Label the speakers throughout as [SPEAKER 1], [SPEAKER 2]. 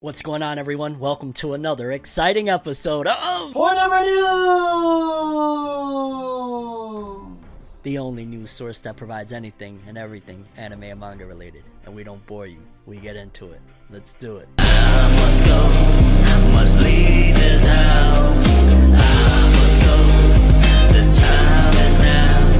[SPEAKER 1] What's going on, everyone? Welcome to another exciting episode of
[SPEAKER 2] Forever News!
[SPEAKER 1] the only news source that provides anything and everything anime and manga related. And we don't bore you, we get into it. Let's do it.
[SPEAKER 3] I must go, must leave this house. I must go, the time is now.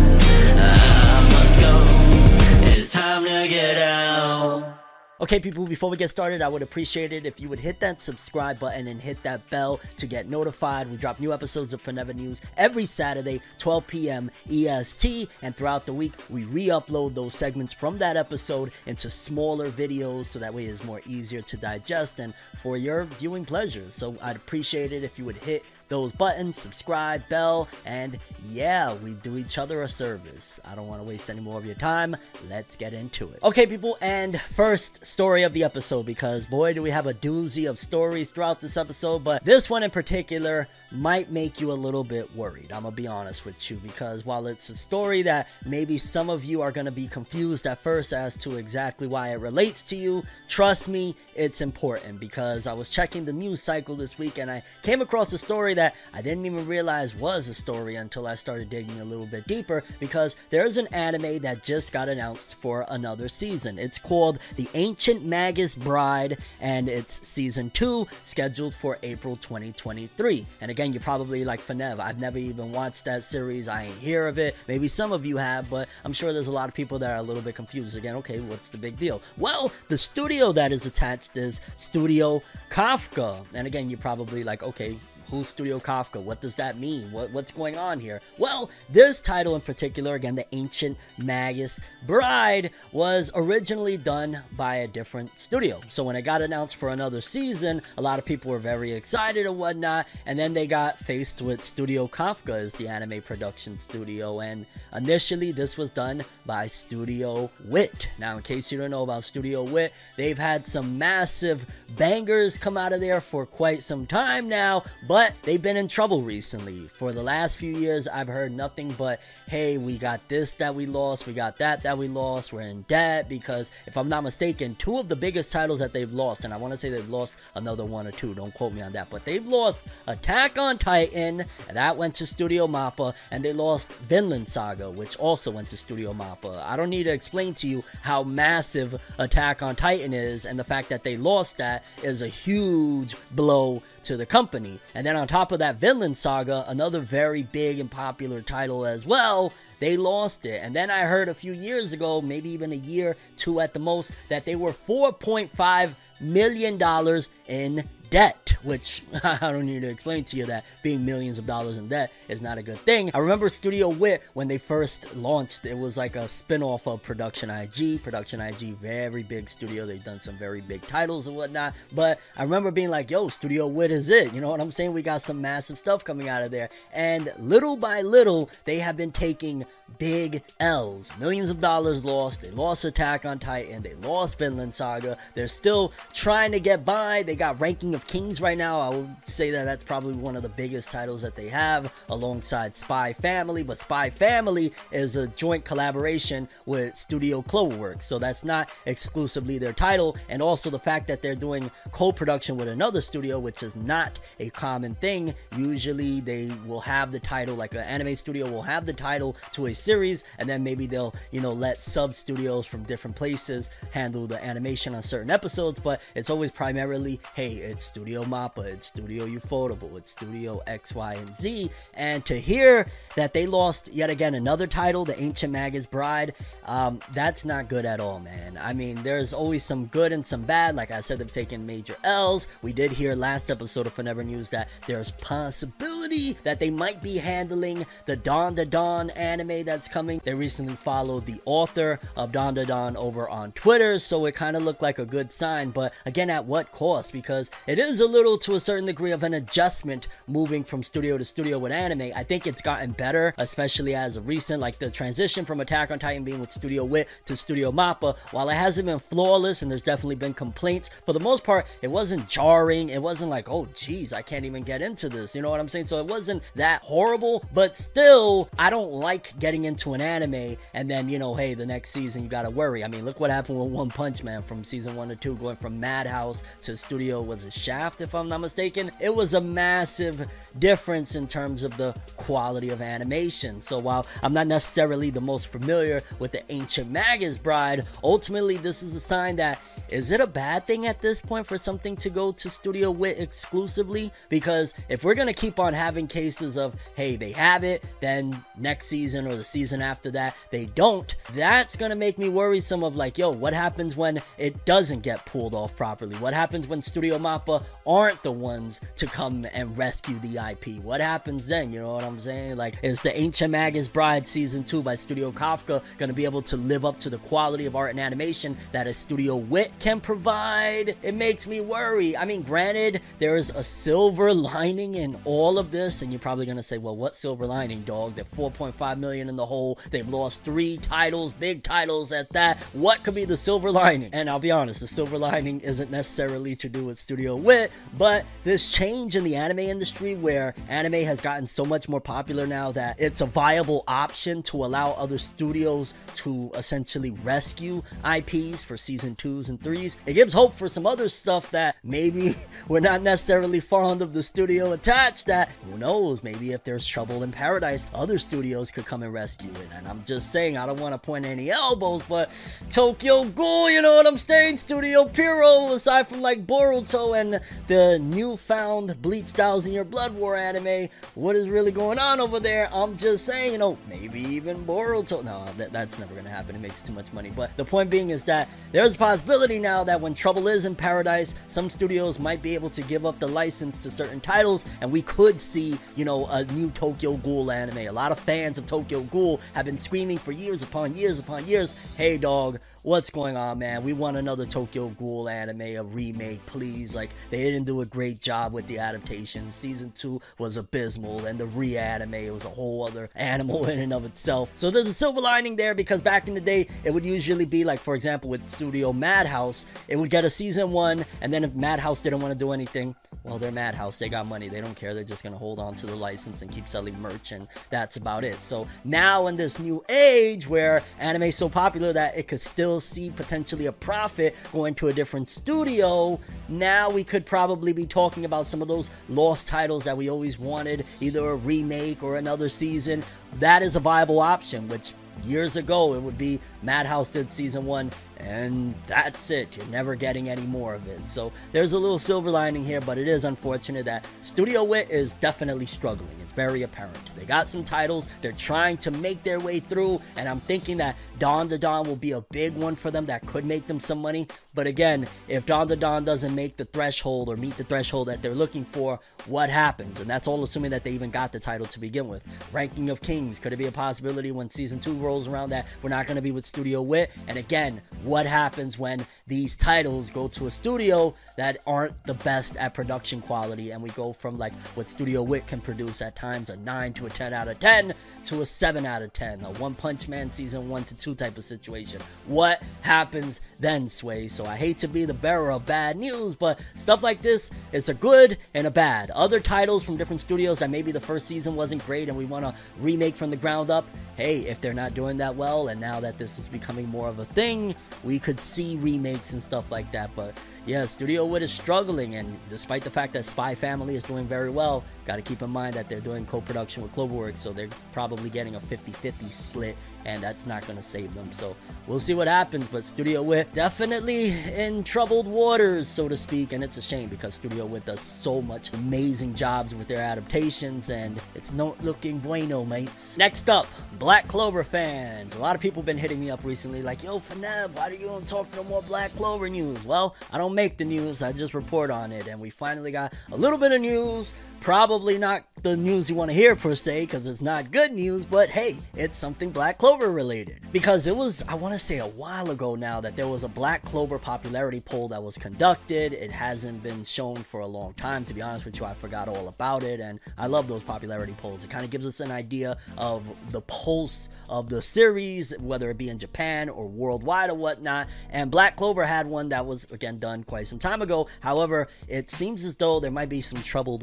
[SPEAKER 3] I must go, it's time to get out.
[SPEAKER 1] Okay, people, before we get started, I would appreciate it if you would hit that subscribe button and hit that bell to get notified. We drop new episodes of Forever News every Saturday, 12 p.m. EST, and throughout the week, we re upload those segments from that episode into smaller videos so that way it's more easier to digest and for your viewing pleasure. So I'd appreciate it if you would hit those buttons, subscribe, bell, and yeah, we do each other a service. I don't want to waste any more of your time. Let's get into it. Okay, people, and first story of the episode because boy, do we have a doozy of stories throughout this episode, but this one in particular might make you a little bit worried. I'm gonna be honest with you because while it's a story that maybe some of you are gonna be confused at first as to exactly why it relates to you, trust me, it's important because I was checking the news cycle this week and I came across a story that I didn't even realize was a story until I started digging a little bit deeper because there's an anime that just got announced for another season. It's called The Ancient Magus Bride and it's season 2 scheduled for April 2023. And again, you're probably like Fanev, I've never even watched that series. I ain't hear of it. Maybe some of you have, but I'm sure there's a lot of people that are a little bit confused. Again, okay, what's the big deal? Well, the studio that is attached is Studio Kafka. And again, you're probably like, okay, Who's Studio Kafka? What does that mean? What, what's going on here? Well, this title in particular, again, The Ancient Magus Bride, was originally done by a different studio. So when it got announced for another season, a lot of people were very excited and whatnot. And then they got faced with Studio Kafka as the anime production studio. And initially, this was done by Studio Wit. Now, in case you don't know about Studio Wit, they've had some massive bangers come out of there for quite some time now. But but they've been in trouble recently. For the last few years, I've heard nothing but, hey, we got this that we lost, we got that that we lost, we're in debt. Because if I'm not mistaken, two of the biggest titles that they've lost, and I want to say they've lost another one or two, don't quote me on that, but they've lost Attack on Titan, and that went to Studio Mappa, and they lost Vinland Saga, which also went to Studio Mappa. I don't need to explain to you how massive Attack on Titan is, and the fact that they lost that is a huge blow to the company. And then on top of that, Vinland Saga, another very big and popular title as well, they lost it. And then I heard a few years ago, maybe even a year, two at the most, that they were $4.5 million in debt, which I don't need to explain to you that being millions of dollars in debt is not a good thing. I remember Studio Wit when they first launched, it was like a spin off of Production IG. Production IG, very big studio. They've done some very big titles and whatnot. But I remember being like, yo, Studio Wit is it. You know what I'm saying? We got some massive stuff coming out of there. And little by little, they have been taking big L's. Millions of dollars lost. They lost Attack on Titan. They lost Vinland Saga. They're still trying to get by. They got Ranking of Kings right now. I would say that that's probably one of the biggest titles that they have alongside Spy Family. But Spy Family is a joint collaboration with Studio Cloverworks. So that's not exclusively their title. And also the fact that they're doing co production with another studio, which is not a common thing. Usually they will have the title, like an anime studio will have the title to a series, and then maybe they'll, you know, let sub studios from different places handle the animation on certain episodes. But it's always primarily, hey, it's Studio Mappa, it's Studio Ufotable, it's Studio X, Y, and Z. And to hear that they lost yet again another title, The Ancient Magus Bride, um, that's not good at all, man. I mean, there's always some good and some bad. Like I said, they've taken major L's. We did hear last episode of Forever News that there's possibility that they might be handling the Dan Da Dan anime that's coming. They recently followed the author of Dawn over on Twitter, so it kind of looked like a good sign. But again, at what cost? Because it is a little to a certain degree of an adjustment moving from studio to studio with anime. I think it's gotten better, especially as recent, like the transition from Attack on Titan being with Studio Wit to Studio Mappa. While it hasn't been flawless and there's definitely been complaints, for the most part, it wasn't jarring. It wasn't like, oh, geez, I can't even get into this. You know what I'm saying? So it wasn't that horrible, but still, I don't like getting into an anime and then, you know, hey, the next season you gotta worry. I mean, look what happened with One Punch Man from season one to two, going from Madhouse to Studio was a Shaft, if I'm not mistaken. It was a massive difference in terms of the quality of animation. So while I'm not necessarily the most familiar with the Ancient Magus Bride, ultimately this is a sign that is it a bad thing at this point for something to go to Studio Wit exclusively? Because if we're gonna keep on having cases of, hey, they have it, then next season or the season after that, they don't, that's gonna make me worry some of like, yo, what happens when it doesn't get pulled off properly? What happens when Studio Mappa aren't the ones to come and rescue the IP? What happens then? You know what I'm saying? Like, is the Ancient Magus Bride season two by Studio Kafka gonna be able to live up to the quality of art and animation that a Studio Wit can provide? It makes me worry. I mean, granted, there is a silver lining in all of this, and you're probably gonna say, well, what silver lining, dog? They're 4.5 million in the hole. They've lost three titles, big titles at that. What could be the silver lining? And I'll be honest, the silver lining isn't necessarily to do with Studio Wit, but this change in the anime industry where anime has gotten so much more popular now that it's a viable option to allow other studios to essentially rescue IPs for season twos and threes. It gives hope for some other stuff that maybe we're not necessarily fond of the studio attached. That who knows, maybe if there's trouble in paradise, other studios could come and rescue it. And I'm just saying, I don't want to point any elbows, but Tokyo Ghoul, you know what I'm saying? Studio Pierrot, aside from like Boruto and the newfound Bleach Thousand Year Blood War anime, what is really going on over there? I'm just saying, you know, maybe even Boruto. No, that, that's never gonna happen. It makes too much money. But the point being is that there's a possibility now that when trouble is in paradise, some studios might be able to give up the license to certain titles, and we could see, you know, a new Tokyo Ghoul anime. A lot of fans of Tokyo Ghoul have been screaming for years upon years upon years, hey dog, what's going on, man? We want another Tokyo Ghoul anime, a remake, please. Like, they didn't do a great job with the adaptation. Season 2 was abysmal, and the re anime was a whole other animal in and of itself. So there's a silver lining there because back in the day, it would usually be like, for example, with Studio Madhouse, it would get a season 1, and then if Madhouse didn't want to do anything, well, they're Madhouse. They got money. They don't care. They're just going to hold on to the license and keep selling merch, and that's about it. So now, in this new age where anime is so popular that it could still see potentially a profit going to a different studio, now we could probably be talking about some of those lost titles that we always wanted, either a remake or another season. That is a viable option, which years ago it would be Madhouse did season one, and that's it. You're never getting any more of it. So there's a little silver lining here, but it is unfortunate that Studio Wit is definitely struggling. It's very apparent. They got some titles, they're trying to make their way through, and I'm thinking that Dan Da Dan will be a big one for them that could make them some money. But again, if Dan Da Dan doesn't make the threshold or meet the threshold that they're looking for, what happens? And that's all assuming that they even got the title to begin with. Ranking of Kings, could it be a possibility when season two rolls around that we're not going to be with Studio Wit? And again, what happens when these titles go to a studio that aren't the best at production quality and we go from like what Studio Wit can produce at times a 9 to a 10 out of 10 to a 7 out of 10, a One Punch Man season 1 to 2 type of situation. What happens then, Sway? So I hate to be the bearer of bad news, but stuff like this is a good and a bad. Other titles from different studios that maybe the first season wasn't great and we want to remake from the ground up, hey, if they're not doing that well and now that this is becoming more of a thing, we could see remakes and stuff like that. But yeah, Studio Wit is struggling, and despite the fact that Spy Family is doing very well, got to keep in mind that they're doing co production with Cloverworks, so they're probably getting a 50 50 split, and that's not going to save them. So we'll see what happens, but Studio Wit definitely in troubled waters, so to speak, and it's a shame because Studio Wit does so much amazing jobs with their adaptations, and it's not looking bueno, mates. Next up, Black Clover fans. A lot of people have been hitting me up recently, like, yo, Faneb, why do you don't talk no more Black Clover news? Well, I don't make the news, I just report on it. And we finally got a little bit of news Probably not the news you want to hear per se, because it's not good news, but hey, it's something Black Clover related. Because it was, I want to say a while ago now, that there was a Black Clover popularity poll that was conducted. It hasn't been shown for a long time, to be honest with you. I forgot all about it, and I love those popularity polls. It kind of gives us an idea of the pulse of the series, whether it be in Japan or worldwide or whatnot. And Black Clover had one that was, again, done quite some time ago. However, it seems as though there might be some troubled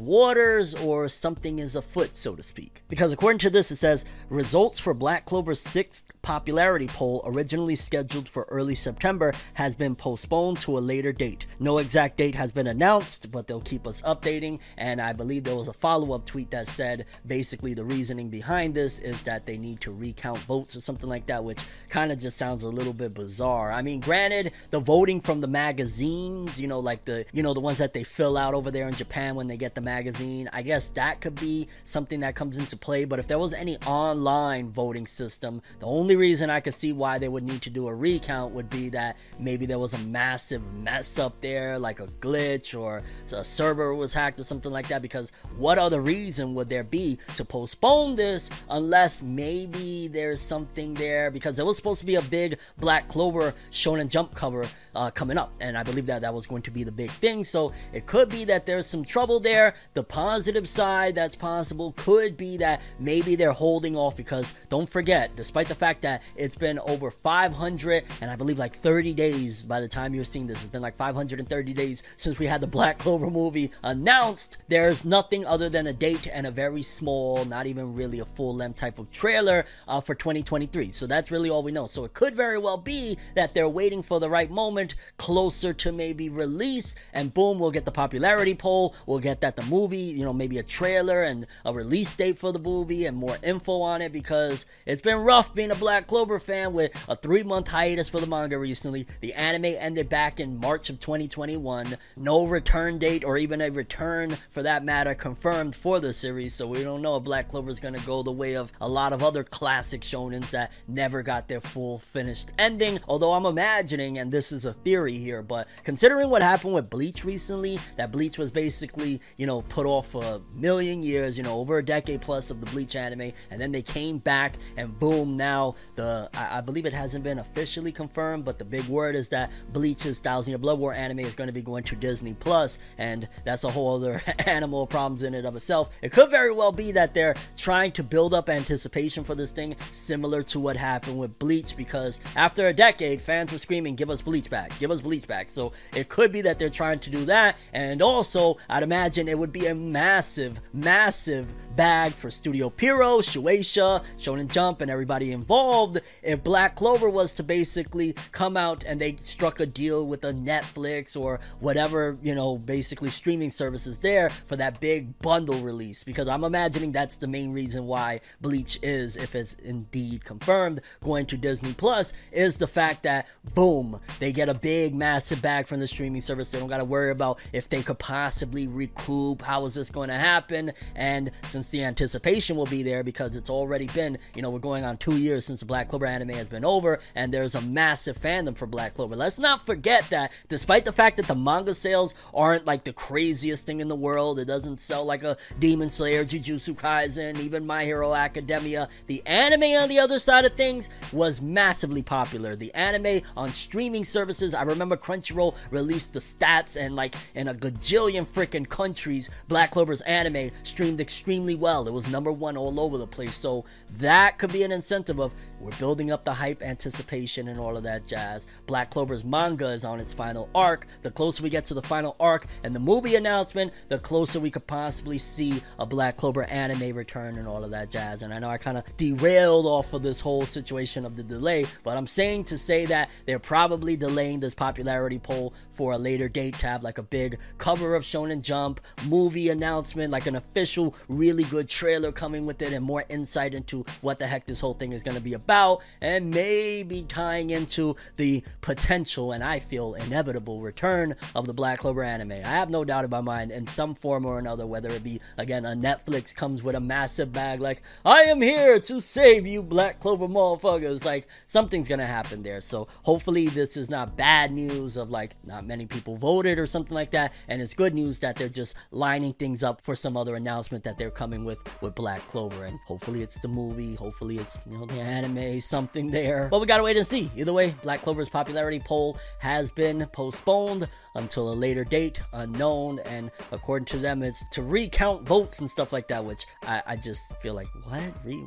[SPEAKER 1] or something is afoot, so to speak. Because according to this, it says results for Black Clover's sixth popularity poll, originally scheduled for early September, has been postponed to a later date. No exact date has been announced, but they'll keep us updating. And I believe there was a follow up tweet that said basically the reasoning behind this is that they need to recount votes or something like that, which kind of just sounds a little bit bizarre. I mean, granted, the voting from the magazines, you know, like the you know the ones that they fill out over there in Japan when they get the magazine, I guess that could be something that comes into play. But if there was any online voting system, the only reason I could see why they would need to do a recount would be that maybe there was a massive mess up there, like a glitch or a server was hacked or something like that. Because what other reason would there be to postpone this unless maybe there's something there? Because it was supposed to be a big Black Clover Shonen Jump cover uh, coming up, and I believe that that was going to be the big thing. So it could be that there's some trouble there. The positive side that's possible could be that maybe they're holding off because don't forget, despite the fact that it's been over 500 and I believe like 30 days by the time you're seeing this, it's been like 530 days since we had the Black Clover movie announced. There's nothing other than a date and a very small, not even really a full length type of trailer uh, for 2023. So that's really all we know. So it could very well be that they're waiting for the right moment closer to maybe release, and boom, we'll get the popularity poll. We'll get that the movie, you know, maybe a trailer and a release date for the movie and more info on it because it's been rough being a Black Clover fan with a three month hiatus for the manga recently. The anime ended back in March of 2021. No return date or even a return for that matter confirmed for the series, so we don't know if Black Clover is going to go the way of a lot of other classic shonens that never got their full finished ending. Although I'm imagining, and this is a theory here, but considering what happened with Bleach recently, that Bleach was basically, you know, put off for a million years, you know, over a decade plus of the Bleach anime, and then they came back and boom, now the I, I believe it hasn't been officially confirmed, but the big word is that Bleach's Thousand Year Blood War anime is going to be going to Disney Plus, and that's a whole other animal of problems in and of itself. It could very well be that they're trying to build up anticipation for this thing, similar to what happened with Bleach, because after a decade, fans were screaming, "Give us Bleach back! Give us Bleach back!" So it could be that they're trying to do that, and also I'd imagine it would be a massive, massive bag for Studio Pierrot, Shueisha, Shonen Jump, and everybody involved if Black Clover was to basically come out and they struck a deal with a Netflix or whatever, you know, basically streaming services there for that big bundle release. Because I'm imagining that's the main reason why Bleach is, if it's indeed confirmed, going to Disney Plus, is the fact that, boom, they get a big, massive bag from the streaming service. They don't got to worry about if they could possibly recoup, how is this going to happen, and since the anticipation will be there because it's already been, you know, we're going on two years since the Black Clover anime has been over, and there's a massive fandom for Black Clover. Let's not forget that despite the fact that the manga sales aren't like the craziest thing in the world, it doesn't sell like a Demon Slayer, Jujutsu Kaisen, even My Hero Academia, the anime on the other side of things was massively popular. The anime on streaming services, I remember Crunchyroll released the stats, and like in a gajillion freaking countries, Black Clover's anime streamed extremely well. It was number one all over the place. So that could be an incentive of we're building up the hype, anticipation, and all of that jazz. Black Clover's manga is on its final arc. The closer we get to the final arc and the movie announcement, the closer we could possibly see a Black Clover anime return and all of that jazz. And I know I kind of derailed off of this whole situation of the delay, but I'm saying to say that they're probably delaying this popularity poll for a later date to have like a big cover of Shonen Jump movie announcement, like an official, really really good trailer coming with it and more insight into what the heck this whole thing is going to be about, and maybe tying into the potential and I feel inevitable return of the Black Clover anime. I have no doubt in my mind in some form or another, whether it be again a Netflix comes with a massive bag like I am here to save you, Black Clover motherfuckers. Like something's gonna happen there. So hopefully this is not bad news of like not many people voted or something like that, and it's good news that they're just lining things up for some other announcement that they're coming with with Black Clover, and hopefully it's the movie, hopefully it's you know the anime, something there. But we gotta wait and see. Either way, Black Clover's popularity poll has been postponed until a later date, unknown, and according to them, it's to recount votes and stuff like that, which I, I just feel like what Re-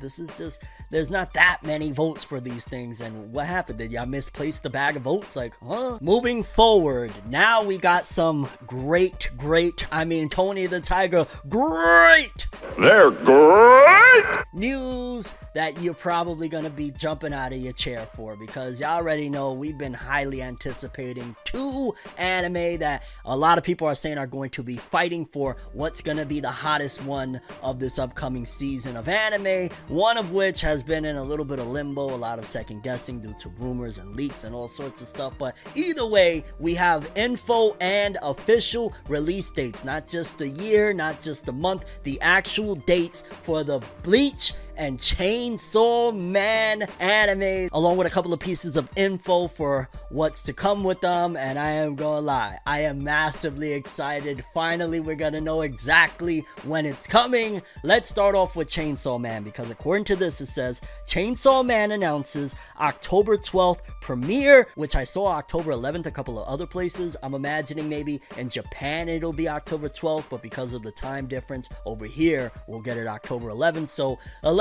[SPEAKER 1] this is just there's not that many votes for these things. And what happened? Did y'all misplace the bag of votes? Like huh? Moving forward now we got some great great i mean tony the tiger great
[SPEAKER 2] They're great!
[SPEAKER 1] news that you're probably going to be jumping out of your chair for because y'all already know we've been highly anticipating two anime that a lot of people are saying are going to be fighting for what's going to be the hottest one of this upcoming season of anime, one of which has been in a little bit of limbo, a lot of second guessing due to rumors and leaks and all sorts of stuff. But either way, we have info and official release dates, not just the year, not just the month, the actual dates for the Bleach and Chainsaw Man anime, along with a couple of pieces of info for what's to come with them. And I am gonna lie, I am massively excited. Finally, we're gonna know exactly when it's coming. Let's start off with Chainsaw Man because according to this, it says Chainsaw Man announces October 12th premiere, which I saw October 11th, a couple of other places. I'm imagining maybe in Japan it'll be October 12th, but because of the time difference over here, we'll get it October 11th. So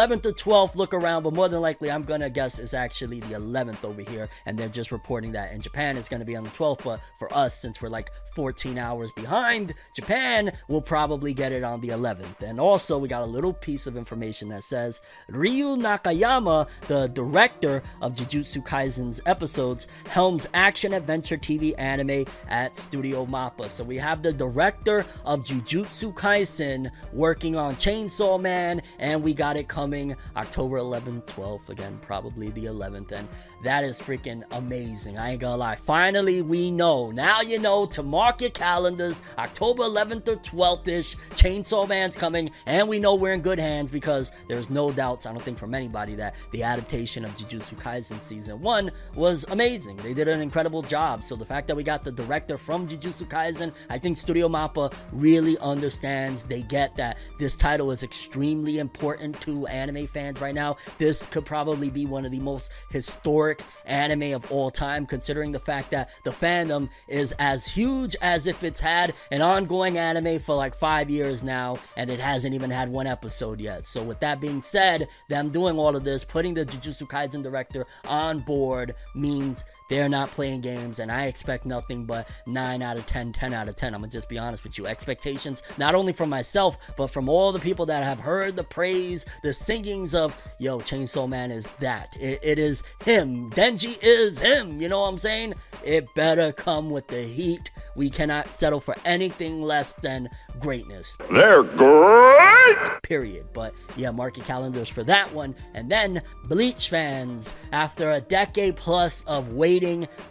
[SPEAKER 1] 11th or 12th, look around, but more than likely, I'm gonna guess it's actually the 11th over here, and they're just reporting that in Japan it's gonna be on the 12th. But for us, since we're like 14 hours behind Japan, we'll probably get it on the 11th. And also, we got a little piece of information that says Ryu Nakayama, the director of Jujutsu Kaisen's episodes, helms action adventure TV anime at Studio Mappa. So we have the director of Jujutsu Kaisen working on Chainsaw Man, and we got it coming October 11th, 12th, again, probably the 11th. And that is freaking amazing. I ain't gonna lie. Finally, we know. Now you know to mark your calendars. October 11th or 12th ish. Chainsaw Man's coming, and we know we're in good hands because there's no doubts, I don't think, from anybody that the adaptation of Jujutsu Kaisen season one was amazing. They did an incredible job. So the fact that we got the director from Jujutsu Kaisen, I think Studio Mappa really understands. They get that this title is extremely important to anime fans right now. This could probably be one of the most historic anime of all time, considering the fact that the fandom is as huge as if it's had an ongoing anime for like five years now, and it hasn't even had one episode yet. So, with that being said, them doing all of this, putting the Jujutsu Kaisen director on board means they're not playing games, and I expect nothing but 9 out of 10, 10 out of 10. I'm gonna just be honest with you. Expectations, not only from myself, but from all the people that have heard the praise, the singings of, yo, Chainsaw Man is that. It, it is him. Denji is him. You know what I'm saying? It better come with the heat. We cannot settle for anything less than greatness
[SPEAKER 2] They're great!
[SPEAKER 1] period. But yeah, mark your calendars for that one. And then, Bleach fans, after a decade plus of waiting,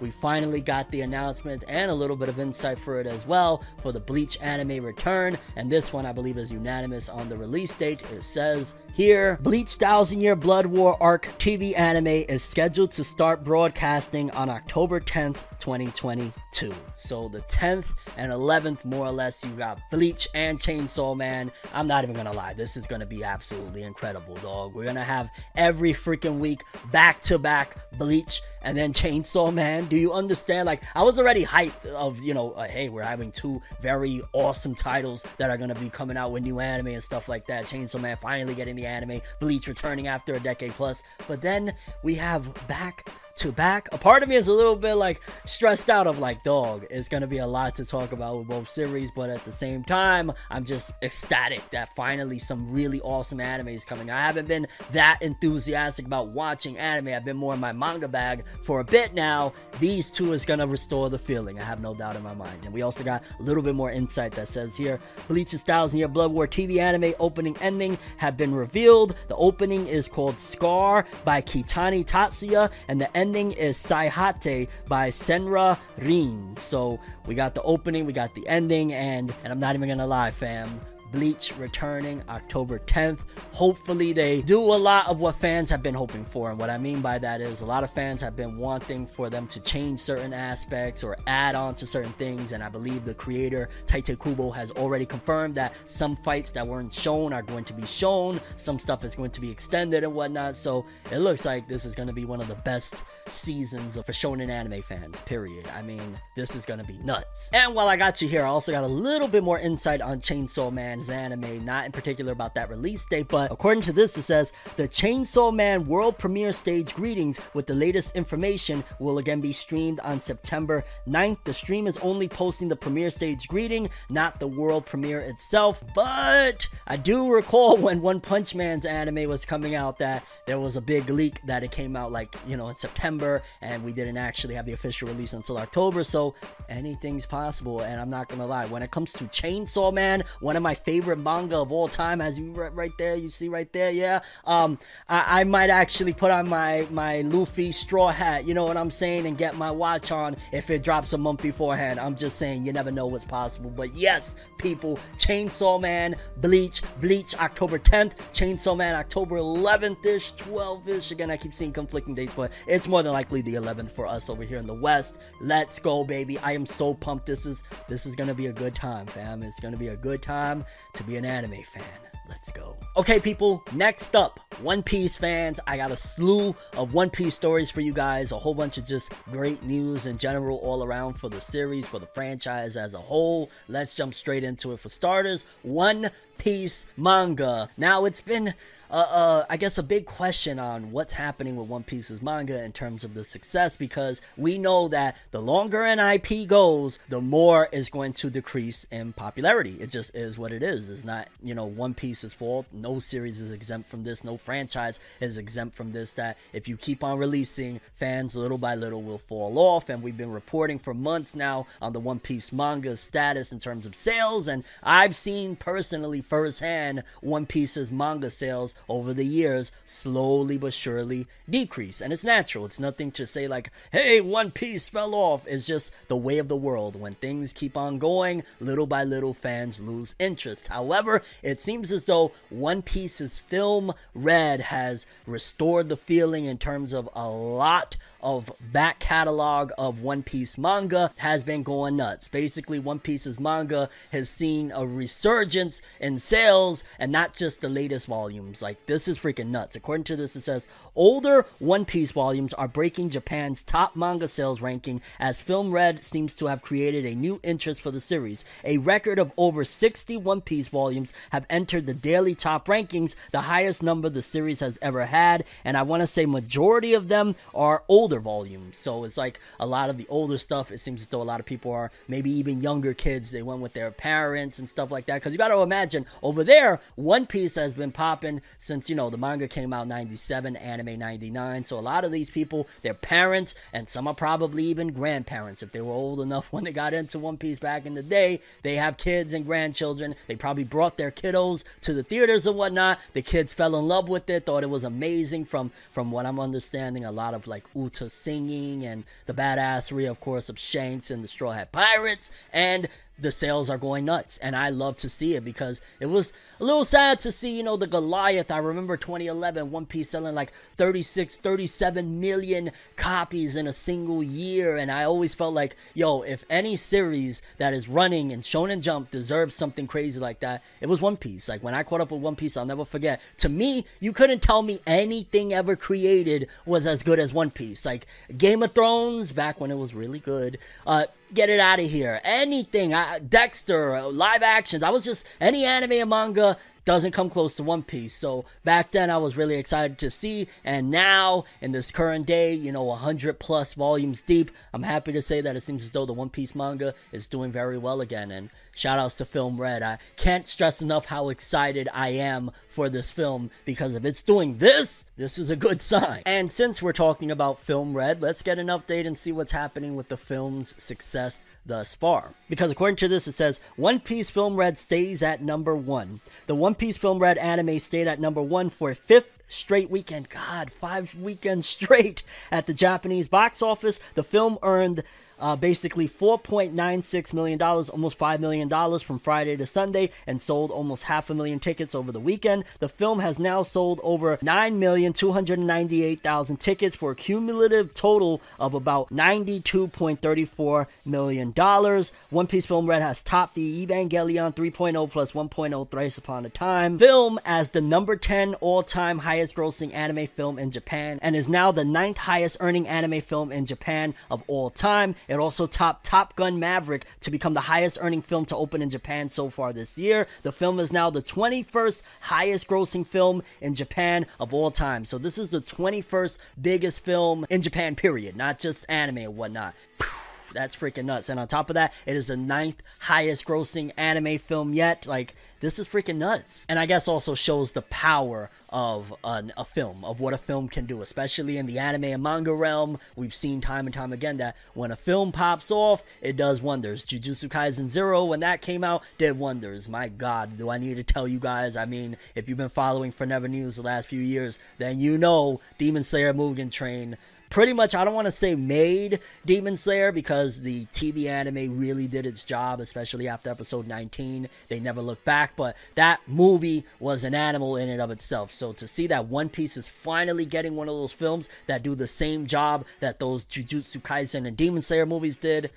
[SPEAKER 1] we finally got the announcement and a little bit of insight for it as well for the Bleach anime return. And this one, I believe, is unanimous on the release date. It says here Bleach Thousand Year Blood War Arc TV anime is scheduled to start broadcasting on October 10th, 2022. So the 10th and 11th, more or less, you got Bleach and Chainsaw Man. I'm not even gonna lie, this is gonna be absolutely incredible, dog. We're gonna have every freaking week back to back Bleach and then Chainsaw Man. Do you understand? Like, I was already hyped of, you know, uh, hey, we're having two very awesome titles that are gonna be coming out with new anime and stuff like that. Chainsaw Man finally getting the anime, Bleach returning after a decade plus. But then we have back to back. A part of me is a little bit like stressed out of like, dog, it's gonna be a lot to talk about with both series, but at the same time, I'm just ecstatic that finally some really awesome anime is coming. I haven't been that enthusiastic about watching anime. I've been more in my manga bag for a bit now. These two is gonna restore the feeling. I have no doubt in my mind. And we also got a little bit more insight that says here Bleach's Thousand Year Blood War TV anime opening ending have been revealed. The opening is called Scar by Kitani Tatsuya, and the ending is Saihate by Senra Rin. So we got the opening, we got the ending, and and I'm not even gonna lie, fam. Bleach returning October 10th. Hopefully, they do a lot of what fans have been hoping for. And what I mean by that is a lot of fans have been wanting for them to change certain aspects or add on to certain things. And I believe the creator, Tite Kubo, has already confirmed that some fights that weren't shown are going to be shown, some stuff is going to be extended and whatnot. So it looks like this is going to be one of the best seasons for shonen anime fans, period. I mean, this is going to be nuts. And while I got you here, I also got a little bit more insight on Chainsaw Man anime, not in particular about that release date, but according to this, it says the Chainsaw Man world premiere stage greetings with the latest information will again be streamed on September 9th. The stream is only posting the premiere stage greeting, not the world premiere itself, but I do recall when One Punch Man's anime was coming out that there was a big leak that it came out like, you know, in September and we didn't actually have the official release until October, so anything's possible. And I'm not gonna lie, when it comes to Chainsaw Man, one of my favorite manga of all time, as you right, there, you see right there, yeah. Um, I, I might actually put on my my Luffy straw hat, you know what I'm saying, and get my watch on if it drops a month beforehand. I'm just saying, you never know what's possible. But yes, people, Chainsaw Man, Bleach, Bleach, October 10th, Chainsaw Man, October 11th ish, 12 ish. Again, I keep seeing conflicting dates, but it's more than likely the 11th for us over here in the West. Let's go, baby! I am so pumped. This is this is gonna be a good time, fam. It's gonna be a good time to be an anime fan. Let's go. Okay, people, next up, One Piece fans. I got a slew of One Piece stories for you guys, a whole bunch of just great news in general all around for the series, for the franchise as a whole. Let's jump straight into it. For starters, One Piece manga. Now, it's been uh, uh, I guess a big question on what's happening with One Piece's manga in terms of the success because we know that the longer an IP goes, the more it's going to decrease in popularity. It just is what it is. It's not, you know, One Piece's fault. No series is exempt from this. No franchise is exempt from this. That if you keep on releasing, fans little by little will fall off. And we've been reporting for months now on the One Piece manga status in terms of sales. And I've seen personally firsthand One Piece's manga sales over the years slowly but surely decrease. And it's natural. It's nothing to say like, hey, One Piece fell off. It's just the way of the world. When things keep on going, little by little, fans lose interest. However, it seems as though One Piece's film Red has restored the feeling in terms of a lot of back catalog of One Piece manga has been going nuts. Basically, One Piece's manga has seen a resurgence in sales and not just the latest volumes. Like, this is freaking nuts. According to this, it says older One Piece volumes are breaking Japan's top manga sales ranking as Film Red seems to have created a new interest for the series. A record of over 60 One Piece volumes have entered the daily top rankings, the highest number the series has ever had, and I want to say majority of them are older volumes. So it's like a lot of the older stuff. It seems as though a lot of people are maybe even younger kids. They went with their parents and stuff like that. Because you got to imagine over there, One Piece has been popping since you know the manga came out 97, anime 99. So a lot of these people, their parents, and some are probably even grandparents if they were old enough when they got into One Piece back in the day. They have kids and grandchildren. They probably brought their kiddos to the theaters and whatnot. The kids fell in love with it, thought it was amazing. From from what I'm understanding, a lot of like Uta singing and the badassery, of course, of Shanks and the Straw Hat Pirates, and the sales are going nuts and i love to see it because it was a little sad to see you know the goliath. I remember 2011 one piece selling like 36 37 million copies in a single year and i always felt like yo if any series that is running and shonen jump deserves something crazy like that it was one piece. Like when i caught up with one piece i'll never forget. To me you couldn't tell me anything ever created was as good as one piece. Like game of thrones back when it was really good. Uh get it out of here. Anything, I, Dexter, uh, live actions. I was just any anime and manga doesn't come close to One Piece. So back then I was really excited to see, and now in this current day, you know, 100 plus volumes deep, I'm happy to say that it seems as though the One Piece manga is doing very well again. And shout outs to Film Red. I can't stress enough how excited I am for this film because if it's doing this, this is a good sign. And since we're talking about Film Red, let's get an update and see what's happening with the film's success thus far. Because according to this, it says One Piece Film Red stays at number one. The One Piece Film Red anime stayed at number one for a fifth straight weekend. God, five weekends straight at the Japanese box office. The film earned uh, basically $4.96 million, almost $5 million from Friday to Sunday, and sold almost half a million tickets over the weekend. The film has now sold over 9,298,000 tickets for a cumulative total of about $92.34 million. One Piece Film Red has topped the Evangelion 3.0 plus 1.0 Thrice Upon a Time film as the number 10 all time highest grossing anime film in Japan and is now the ninth highest earning anime film in Japan of all time. It also topped Top Gun Maverick to become the highest earning film to open in Japan so far this year. The film is now the 21st highest grossing film in Japan of all time. So this is the 21st biggest film in Japan, period, not just anime or whatnot. That's freaking nuts. And on top of that, it is the ninth highest grossing anime film yet. Like, this is freaking nuts. And I guess also shows the power of an, a film, of what a film can do, especially in the anime and manga realm. We've seen time and time again that when a film pops off, it does wonders. Jujutsu Kaisen Zero, when that came out, did wonders. My god, do I need to tell you guys? I mean, if you've been following Forever News the last few years, then you know Demon Slayer Mugen Train pretty much I don't want to say made Demon Slayer because the TV anime really did its job, especially after episode 19. They never looked back, but that movie was an animal in and of itself. So to see that One Piece is finally getting one of those films that do the same job that those Jujutsu Kaisen and Demon Slayer movies did.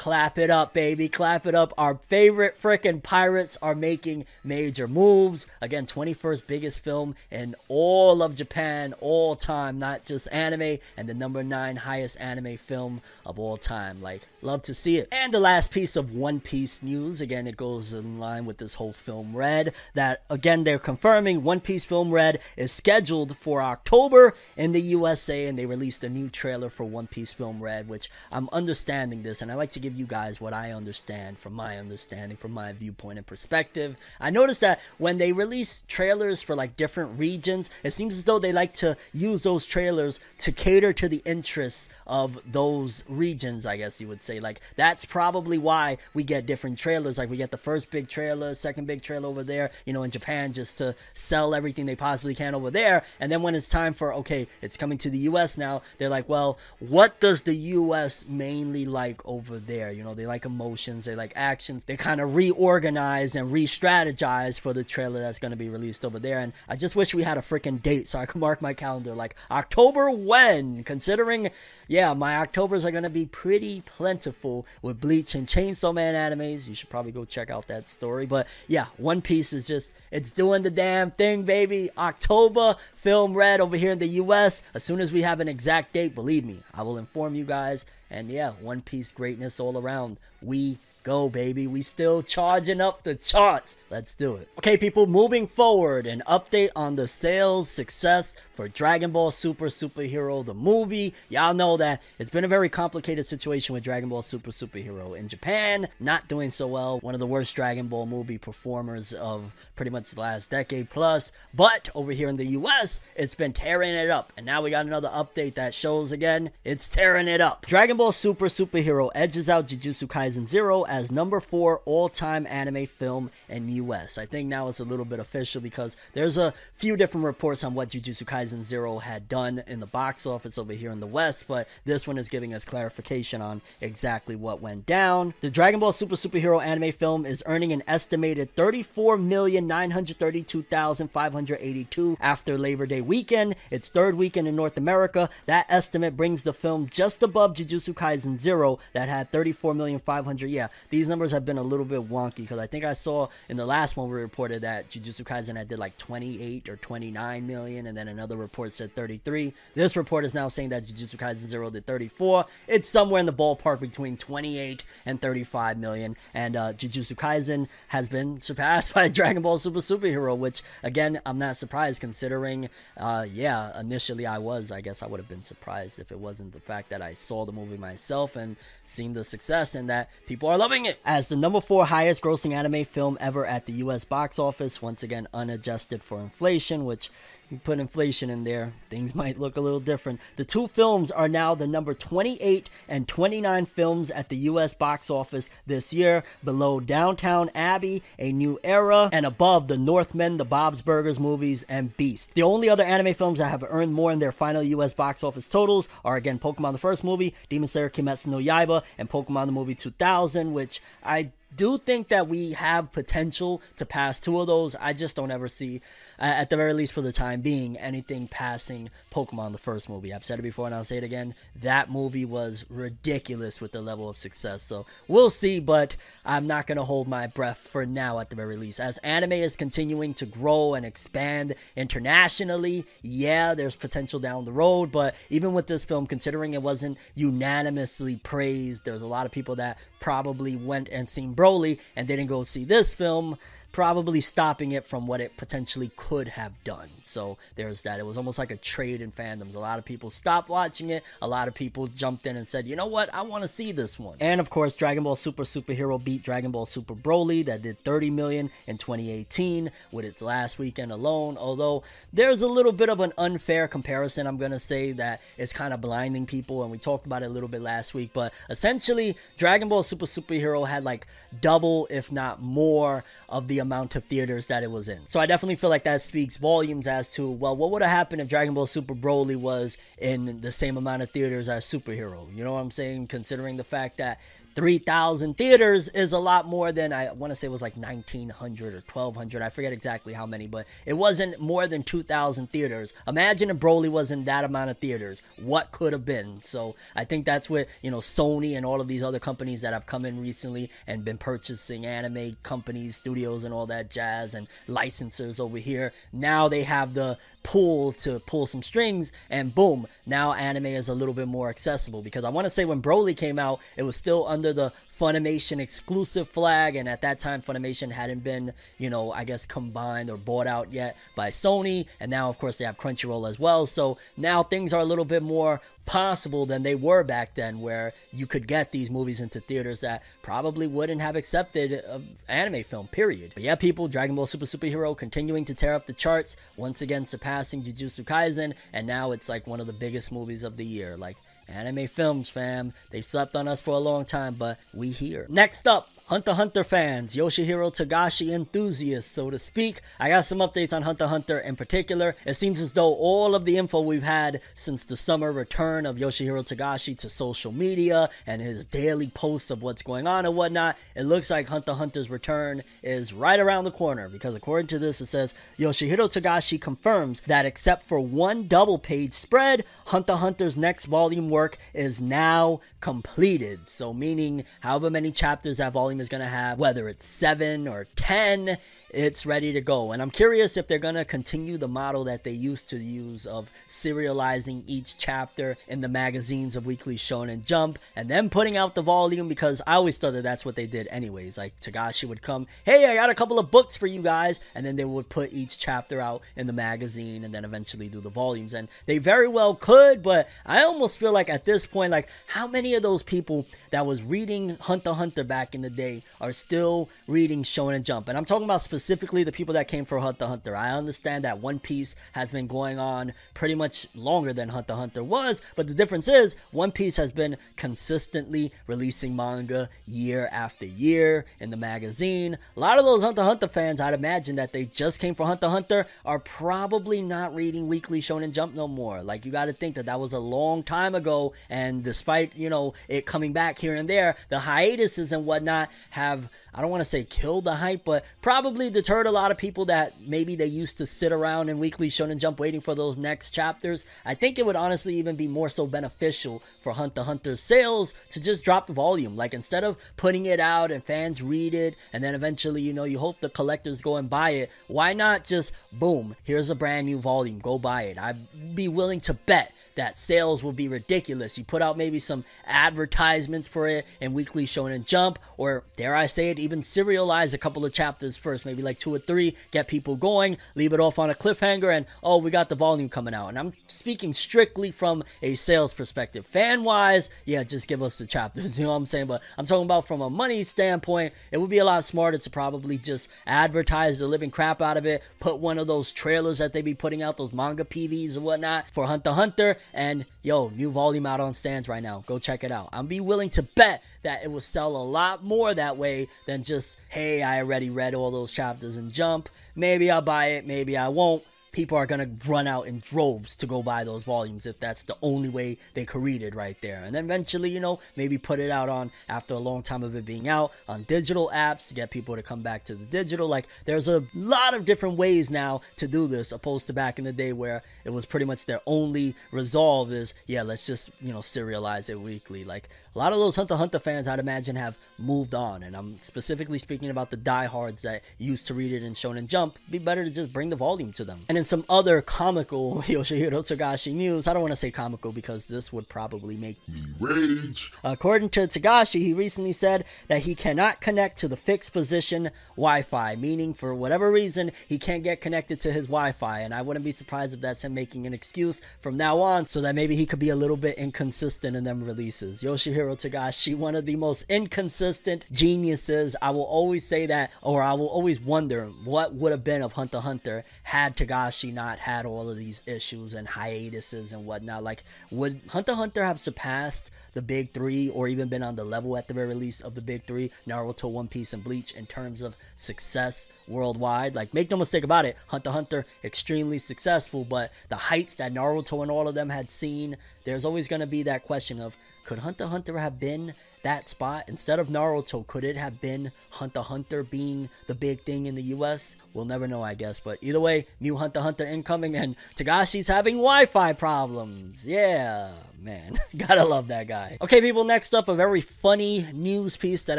[SPEAKER 1] Clap it up, baby. Clap it up. Our favorite freaking pirates are making major moves. Again, 21st biggest film in all of Japan, all time, not just anime, and the number nine highest anime film of all time. Like, love to see it. And the last piece of One Piece news, again, it goes in line with this whole film Red, that again, they're confirming One Piece Film Red is scheduled for October in the USA, and they released a new trailer for One Piece Film Red, which I'm understanding this, and I like to give you guys what I understand from my understanding, from my viewpoint and perspective. I noticed that when they release trailers for like different regions, it seems as though they like to use those trailers to cater to the interests of those regions, I guess you would say. Like, that's probably why we get different trailers. Like, we get the first big trailer, second big trailer over there, you know, in Japan, just to sell everything they possibly can over there. And then when it's time for, okay, it's coming to the US now, they're like, well, what does the US mainly like over there? You know, they like emotions, they like actions. They kind of reorganize and re strategize for the trailer that's going to be released over there. And I just wish we had a freaking date so I could mark my calendar like October when, considering, yeah, my Octobers are going to be pretty plentiful with Bleach and Chainsaw Man animes. You should probably go check out that story. But yeah, One Piece is just, it's doing the damn thing, baby. October, film red over here in the US. As soon as we have an exact date, believe me, I will inform you guys. And yeah, One Piece greatness all around. We go, baby. We still charging up the charts. Let's do it. Okay, people, moving forward, an update on the sales success for Dragon Ball Super Superhero, the movie. Y'all know that it's been a very complicated situation with Dragon Ball Super Superhero. In Japan, not doing so well. One of the worst Dragon Ball movie performers of pretty much the last decade plus. But over here in the US, it's been tearing it up. And now we got another update that shows again, it's tearing it up. Dragon Ball Super Superhero edges out Jujutsu Kaisen Zero as number four all-time anime film in US. I think now it's a little bit official because there's a few different reports on what Jujutsu Kaisen Zero had done in the box office over here in the West, but this one is giving us clarification on exactly what went down. The Dragon Ball Super Superhero anime film is earning an estimated 34,932,582 after Labor Day weekend. Its third weekend in North America. That estimate brings the film just above Jujutsu Kaisen Zero that had 34,500. Yeah, these numbers have been a little bit wonky because I think I saw in the last one we reported that Jujutsu Kaisen had did like 28 or 29 million, and then another report said 33. This report is now saying that Jujutsu Kaisen Zero did 34. It's somewhere in the ballpark between 28 and 35 million, and uh, Jujutsu Kaisen has been surpassed by Dragon Ball Super Superhero, which again I'm not surprised considering, uh, yeah, initially I was. I guess I would have been surprised if it wasn't the fact that I saw the movie myself and seen the success and that people are loving it. As the number four highest grossing anime film ever at the US box office, once again unadjusted for inflation, which you put inflation in there, things might look a little different. The two films are now the number 28 and 29 films at the US box office this year, below Downton Abbey, A New Era, and above The Northman, the Bob's Burgers movies, and Beast. The only other anime films that have earned more in their final US box office totals are again Pokemon the first movie, Demon Slayer Kimetsu no Yaiba, and Pokemon the movie 2000, which I do think that we have potential to pass two of those. I just don't ever see, uh, at the very least for the time being, anything passing Pokemon the first movie. I've said it before and I'll say it again. That movie was ridiculous with the level of success. So we'll see, but I'm not going to hold my breath for now at the very least. As anime is continuing to grow and expand internationally, yeah, there's potential down the road, but even with this film, considering it wasn't unanimously praised, there's a lot of people that probably went and seen Broly and didn't go see this film, probably stopping it from what it potentially could have done. So there's that. It was almost like a trade in fandoms. A lot of people stopped watching it. A lot of people jumped in and said, you know what, I want to see this one. And of course, Dragon Ball Super Superhero beat Dragon Ball Super Broly that did 30 million in 2018 with its last weekend alone. Although there's a little bit of an unfair comparison, I'm going to say that it's kind of blinding people. And we talked about it a little bit last week. But essentially, Dragon Ball Super Superhero had like double, if not more, of the amount of theaters that it was in. So I definitely feel like that speaks volumes as to, well, what would have happened if Dragon Ball Super Broly was in the same amount of theaters as Superhero? You know what I'm saying? Considering the fact that 3,000 theaters is a lot more than I want to say it was like 1,900 or 1,200. I forget exactly how many, but it wasn't more than 2,000 theaters. Imagine if Broly was in that amount of theaters. What could have been? So I think that's what, you know, Sony and all of these other companies that have come in recently and been purchasing anime companies, studios, and all that jazz and licensors over here. Now they have the pull to pull some strings, and boom, now anime is a little bit more accessible. Because I want to say when Broly came out, it was still under the Funimation exclusive flag, and at that time, Funimation hadn't been, you know, I guess combined or bought out yet by Sony, and now, of course, they have Crunchyroll as well. So now things are a little bit more possible than they were back then, where you could get these movies into theaters that probably wouldn't have accepted an anime film, period. But yeah, people, Dragon Ball Super Superhero continuing to tear up the charts, once again surpassing Jujutsu Kaisen, and now it's like one of the biggest movies of the year. Like, Anime films, fam. They slept on us for a long time, but we here. Next up, Hunter Hunter fans, Yoshihiro Togashi enthusiasts, so to speak. I got some updates on Hunter Hunter in particular. It seems as though all of the info we've had since the summer return of Yoshihiro Togashi to social media and his daily posts of what's going on and whatnot, it looks like Hunter Hunter's return is right around the corner because according to this, it says Yoshihiro Togashi confirms that except for one double page spread, Hunter Hunter's next volume work is now completed. So, meaning however many chapters that volume is going to have, whether it's seven or ten, it's ready to go. And I'm curious if they're going to continue the model that they used to use of serializing each chapter in the magazines of Weekly Shonen Jump and then putting out the volume because I always thought that that's what they did anyways. Like Togashi would come, hey, I got a couple of books for you guys. And then they would put each chapter out in the magazine and then eventually do the volumes. And they very well could, but I almost feel like at this point, like how many of those people that was reading Hunter Hunter back in the day are still reading Shonen Jump? And I'm talking about specifically the people that came for Hunter Hunter. I understand that One Piece has been going on pretty much longer than Hunter Hunter was, but the difference is One Piece has been consistently releasing manga year after year in the magazine. A lot of those Hunter Hunter fans, I'd imagine that they just came for Hunter Hunter, are probably not reading Weekly Shonen Jump no more. Like you got to think that that was a long time ago, and despite you know it coming back here and there, the hiatuses and whatnot have, I don't want to say killed the hype, but probably deterred a lot of people that maybe they used to sit around in Weekly Shonen Jump waiting for those next chapters. I think it would honestly even be more so beneficial for Hunter x Hunter's sales to just drop the volume. Like instead of putting it out and fans read it and then eventually, you know, you hope the collectors go and buy it, why not just boom, here's a brand new volume, go buy it. I'd be willing to bet that sales will be ridiculous. You put out maybe some advertisements for it in Weekly Shonen Jump, or dare I say it, even serialize a couple of chapters first, maybe like two or three, get people going, leave it off on a cliffhanger, and oh, we got the volume coming out. And I'm speaking strictly from a sales perspective. Fan wise, yeah, just give us the chapters, you know what I'm saying? But I'm talking about from a money standpoint, it would be a lot smarter to probably just advertise the living crap out of it, put one of those trailers that they be putting out, those manga PVs and whatnot for Hunter Hunter, and yo, new volume out on stands right now. Go check it out. I'm be willing to bet that it will sell a lot more that way than just, hey, I already read all those chapters and jump. Maybe I'll buy it, maybe I won't. People are gonna run out in droves to go buy those volumes if that's the only way they read it right there. And then eventually, you know, maybe put it out on after a long time of it being out on digital apps to get people to come back to the digital. Like there's a lot of different ways now to do this, opposed to back in the day where it was pretty much their only resolve is, yeah, let's just, you know, serialize it weekly. Like a lot of those Hunter Hunter fans, I'd imagine, have moved on. And I'm specifically speaking about the diehards that used to read it in Shonen Jump. It'd be better to just bring the volume to them. And in some other comical Yoshihiro Togashi news, I don't want to say comical because this would probably make me
[SPEAKER 2] Rage.
[SPEAKER 1] According to Togashi, he recently said that he cannot connect to the fixed position Wi Fi, meaning for whatever reason, he can't get connected to his Wi Fi. And I wouldn't be surprised if that's him making an excuse from now on so that maybe he could be a little bit inconsistent in them releases. Yoshihiro Togashi, one of the most inconsistent geniuses. I will always say that, or I will always wonder what would have been of Hunter Hunter had Togashi not had all of these issues and hiatuses and whatnot. Like, would Hunter Hunter have surpassed the big three or even been on the level at the very least of the big three, Naruto, One Piece, and Bleach, in terms of success worldwide? Like, make no mistake about it, Hunter Hunter extremely successful, but the heights that Naruto and all of them had seen, there's always going to be that question of could Hunter Hunter have been that spot instead of Naruto? Could it have been Hunter Hunter being the big thing in the U.S.? We'll never know, I guess. But either way, new Hunter Hunter incoming, and Togashi's having Wi-Fi problems. Yeah, man, gotta love that guy. Okay, people. Next up, a very funny news piece that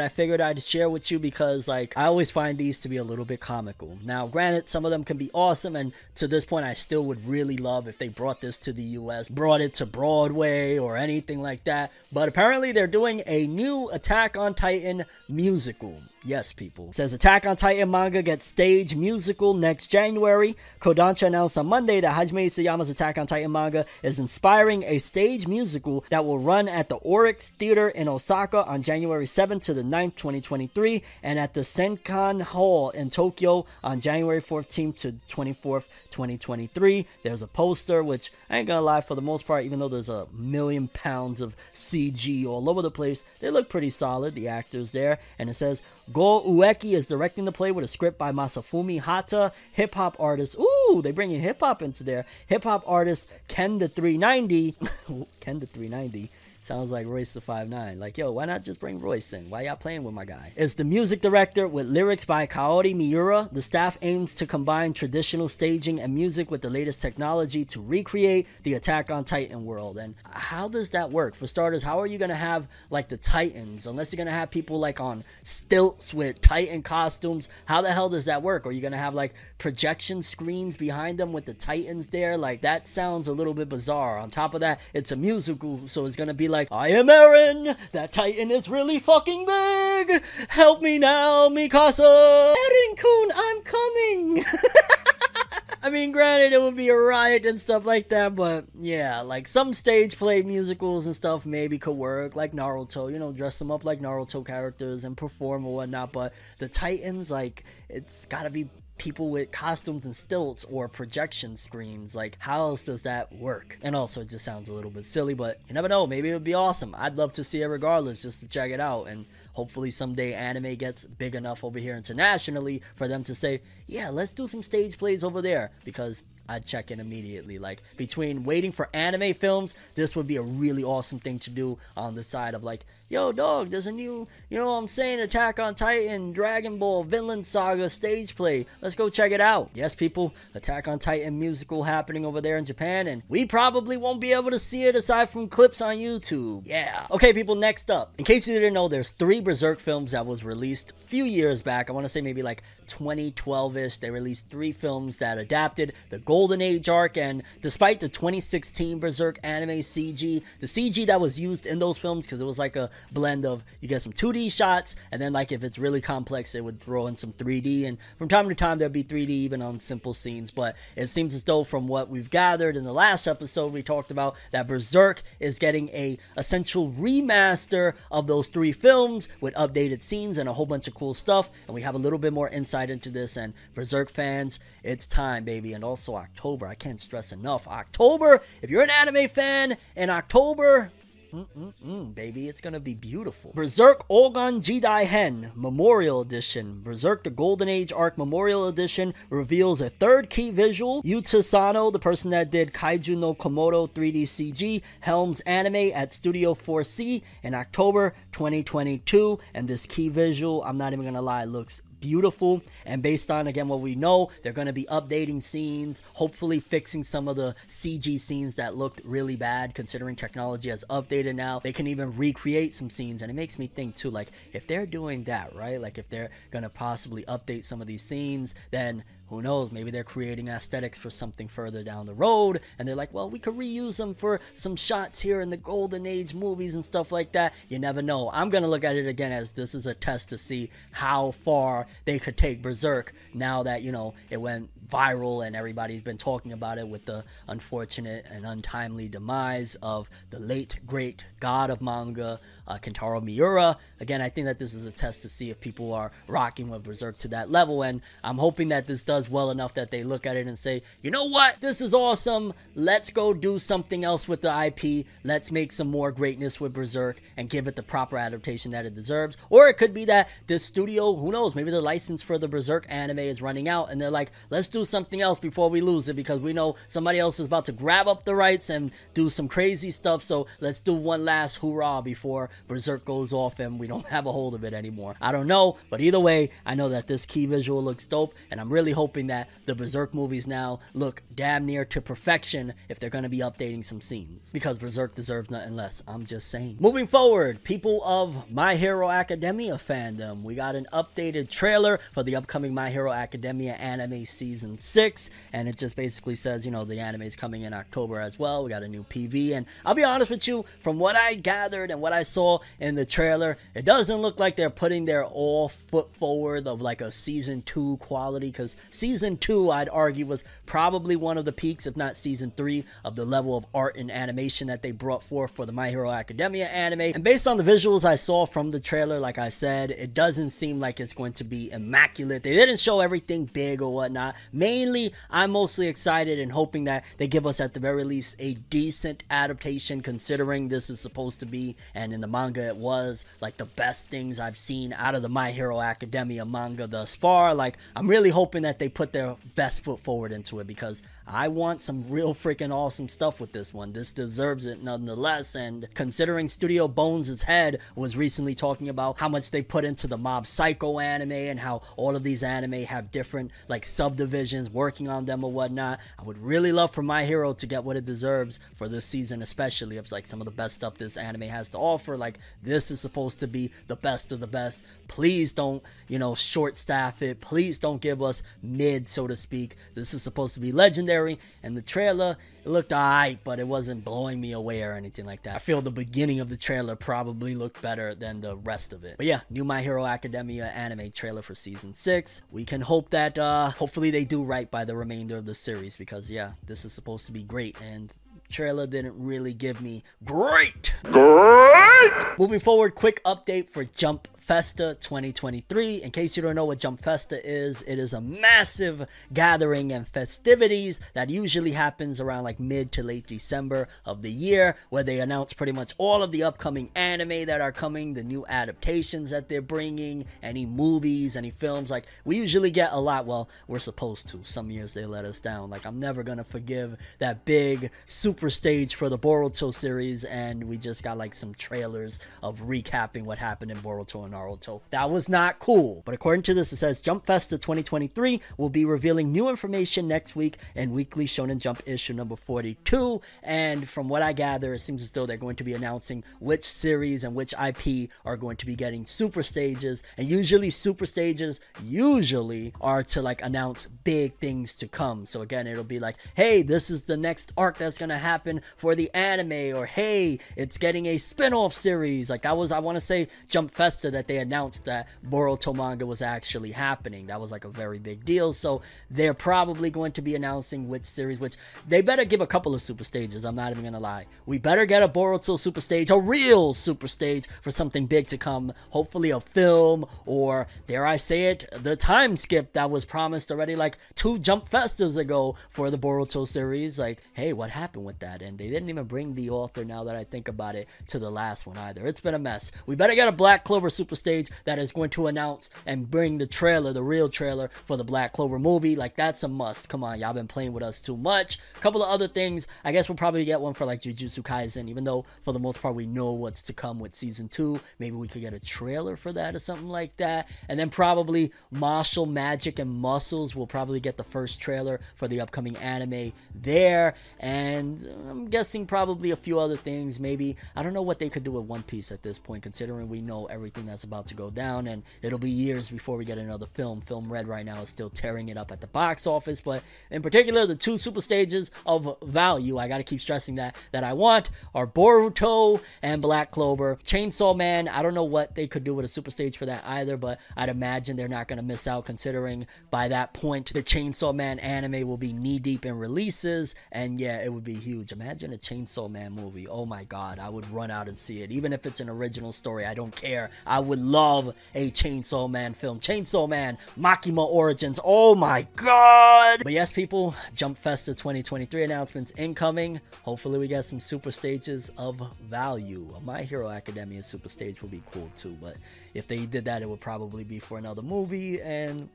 [SPEAKER 1] I figured I'd share with you because, like, I always find these to be a little bit comical. Now, granted, some of them can be awesome, and to this point, I still would really love if they brought this to the U.S., brought it to Broadway or anything like that. But apparently, they're doing a new Attack on Titan musical. Yes, people. It says Attack on Titan manga gets stage musical next January. Kodansha announced on Monday that Hajime Isayama's Attack on Titan manga is inspiring a stage musical that will run at the Orix Theater in Osaka on January 7th to the 9th, 2023, and at the Seinenkan Hall in Tokyo on January 14th to 24th, 2023. There's a poster, which I ain't gonna lie, for the most part, even though there's a million pounds of CG all over the place, they look pretty solid, the actors there. And it says, Go Ueki is directing the play with a script by Masafumi Hata, hip hop artist. Ooh, they bringing hip hop into there. Hip hop artist Ken the 390. Ken the 390. Sounds like Royce the Five Nine. Like, yo, why not just bring Royce in? Why y'all playing with my guy? Is the music director with lyrics by Kaori Miura. The staff aims to combine traditional staging and music with the latest technology to recreate the Attack on Titan world. And how does that work? For starters, how are you going to have like the Titans, unless you're going to have people like on stilts with Titan costumes? How the hell does that work? Are you going to have like projection screens behind them with the Titans there? Like, that sounds a little bit bizarre. On top of that, it's a musical, so it's to be like, I am Eren! That Titan is really fucking big! Help me now, Mikasa! Eren Kun, I'm coming! I mean, granted, it would be a riot and stuff like that, but yeah, like some stage play musicals and stuff maybe could work, like Naruto, you know, dress them up like Naruto characters and perform or whatnot, but the Titans, like, it's gotta be people with costumes and stilts or projection screens. Like, how else does that work? And also, it just sounds a little bit silly, but you never know. Maybe it would be awesome. I'd love to see it regardless, just to check it out. And hopefully, someday anime gets big enough over here internationally for them to say, yeah, let's do some stage plays over there. Because I'd check in immediately. Like between waiting for anime films, this would be a really awesome thing to do on the side of like, yo, dog, there's a new, you know what I'm saying, Attack on Titan, Dragon Ball, Vinland Saga stage play. Let's go check it out. Yes, people, Attack on Titan musical happening over there in Japan, and we probably won't be able to see it aside from clips on YouTube. Yeah. Okay, people, next up. In case you didn't know, there's three Berserk films that was released a few years back. I want to say maybe like 2012-ish. They released three films that adapted the Golden Age arc, and despite the 2016 Berserk anime CG, the CG that was used in those films, because it was like a blend of you get some 2D shots, and then like if it's really complex, it would throw in some 3D, and from time to time there'd be 3D even on simple scenes. But it seems as though from what we've gathered in the last episode, we talked about that Berserk is getting a essential remaster of those three films with updated scenes and a whole bunch of cool stuff, and we have a little bit more insight into this. And Berserk fans, it's time, baby, and also October. I can't stress enough. October, if you're an anime fan in October, Mm-mm-mm, baby, it's gonna be beautiful. Berserk Olgon Jidai Hen Memorial Edition. Berserk the Golden Age Arc Memorial Edition reveals a third key visual. Yuta Sano, the person that did Kaiju no Komodo 3D CG, helms anime at Studio 4C in October 2022. And this key visual, I'm not even gonna lie, looks beautiful and based on again what we know they're going to be updating scenes hopefully fixing some of the cg scenes that looked really bad considering technology has updated now. They can even recreate some scenes and it makes me think too like if they're doing that right like if they're going to possibly update some of these scenes then who knows? Maybe they're creating aesthetics for something further down the road and they're like well we could reuse them for some shots here in the golden age movies and stuff like that. You never know. I'm gonna look at it again as this is a test to see how far they could take berserk now that you know it went viral and everybody's been talking about it with the unfortunate and untimely demise of the late great god of manga uh, Kentaro Miura. Again, I think that this is a test to see if people are rocking with Berserk to that level, and I'm hoping that this does well enough that they look at it and say, you know what, this is awesome. Let's go do something else with the IP. Let's make some more greatness with Berserk and give it the proper adaptation that it deserves. Or it could be that this studio, who knows, maybe the license for the Berserk anime is running out, and they're like, let's do something else before we lose it because we know somebody else is about to grab up the rights and do some crazy stuff. So let's do one last hoorah before Berserk goes off and we don't have a hold of it anymore. I don't know, but either way, I know that this key visual looks dope, and I'm really hoping that the Berserk movies now look damn near to perfection if they're going to be updating some scenes. Because Berserk deserves nothing less. I'm just saying. Moving forward, people of My Hero Academia fandom, we got an updated trailer for the upcoming My Hero Academia anime season 6, and it just basically says, you know, the anime is coming in October as well. We got a new PV, and I'll be honest with you, from what I gathered and what I saw in the trailer, it doesn't look like they're putting their all foot forward of like a season 2 quality, because season 2, I'd argue, was probably one of the peaks, if not season 3, of the level of art and animation that they brought forth for the My Hero Academia anime. And based on the visuals I saw from the trailer, like I said, it doesn't seem like it's going to be immaculate. They didn't show everything big or whatnot. Mainly, I'm mostly excited and hoping that they give us at the very least a decent adaptation considering this is supposed to be, and in the manga it was, like the best things I've seen out of the My Hero Academia manga thus far. Like, I'm really hoping that they put their best foot forward into it because I want some real freaking awesome stuff with this one. This deserves it nonetheless. And considering Studio Bones' head was recently talking about how much they put into the Mob Psycho anime and how all of these anime have different like subdivisions working on them or whatnot, I would really love for My Hero to get what it deserves for this season, especially. It's like some of the best stuff this anime has to offer. Like this is supposed to be the best of the best. Please don't, you know, short staff it. Please don't give us mid, so to speak. This is supposed to be legendary. And the trailer, it looked alright, but it wasn't blowing me away or anything like that. I feel the beginning of the trailer probably looked better than the rest of it. But yeah, new My Hero Academia anime trailer for season six. We can hope that uh hopefully they do right by the remainder of the series because yeah, this is supposed to be great and trailer didn't really give me great
[SPEAKER 2] Great!
[SPEAKER 1] Moving forward, quick update for Jump Festa 2023. In case you don't know what Jump Festa is, it is a massive gathering and festivities that usually happens around like mid to late December of the year, where they announce pretty much all of the upcoming anime that are coming, the new adaptations that they're bringing, any movies, any films. Like, we usually get a lot. Well, we're supposed to. Some years they let us down. Like, I'm never gonna forgive that big super stage for the Boruto series, and we just got like some trailers of recapping what happened in Boruto and Naruto. That was not cool. But according to this, it says Jump Festa 2023 will be revealing new information next week in Weekly Shonen Jump issue number 42. And from what I gather, it seems as though they're going to be announcing which series and which IP are going to be getting super stages. And usually, super stages usually are to like announce big things to come. So again, it'll be like, hey, this is the next arc that's gonna happen for the anime, or hey, it's getting a spin-off series. Like that was, I want to say, Jump Festa that they announced that Boruto manga was actually happening. That was like a very big deal. So they're probably going to be announcing which series, which they better give a couple of super stages. I'm not even gonna lie. We better get a Boruto super stage, a real super stage for something big to come. Hopefully a film, or dare I say it, the time skip that was promised already like two Jump Festas ago for the Boruto series. Like, hey, what happened with that? And they didn't even bring the author, now that I think about it, to the last one either. It's been a mess. We better get a Black Clover super stage that is going to announce and bring the trailer, the real trailer for the Black Clover movie. Like, that's a must. Come on, y'all been playing with us too much. A couple of other things. I guess we'll probably get one for like Jujutsu Kaisen, even though for the most part we know what's to come with season two. Maybe we could get a trailer for that or something like that. And then probably Mashle Magic and Muscles will probably get the first trailer for the upcoming anime there. And I'm guessing probably a few other things. Maybe, I don't know what they could do with One Piece at this point, considering we know everything that's about to go down. And it'll be years before we get another film. Film Red right now is still tearing it up at the box office. But in particular, the two super stages of value, I gotta keep stressing that, that I want are Boruto and Black Clover. Chainsaw Man, I don't know what they could do with a super stage for that either, but I'd imagine they're not gonna miss out considering by that point the Chainsaw Man anime will be knee deep in releases, and yeah, it would be huge. Imagine a Chainsaw Man movie. Oh my god, I would run out and see it. Even if it's an original story, I don't care. I would love a Chainsaw Man film. Chainsaw Man, Makima Origins. Oh my god! But yes, people, Jump Festa 2023 announcements incoming. Hopefully, we get some super stages of value. My Hero Academia super stage would be cool too, but if they did that, it would probably be for another movie and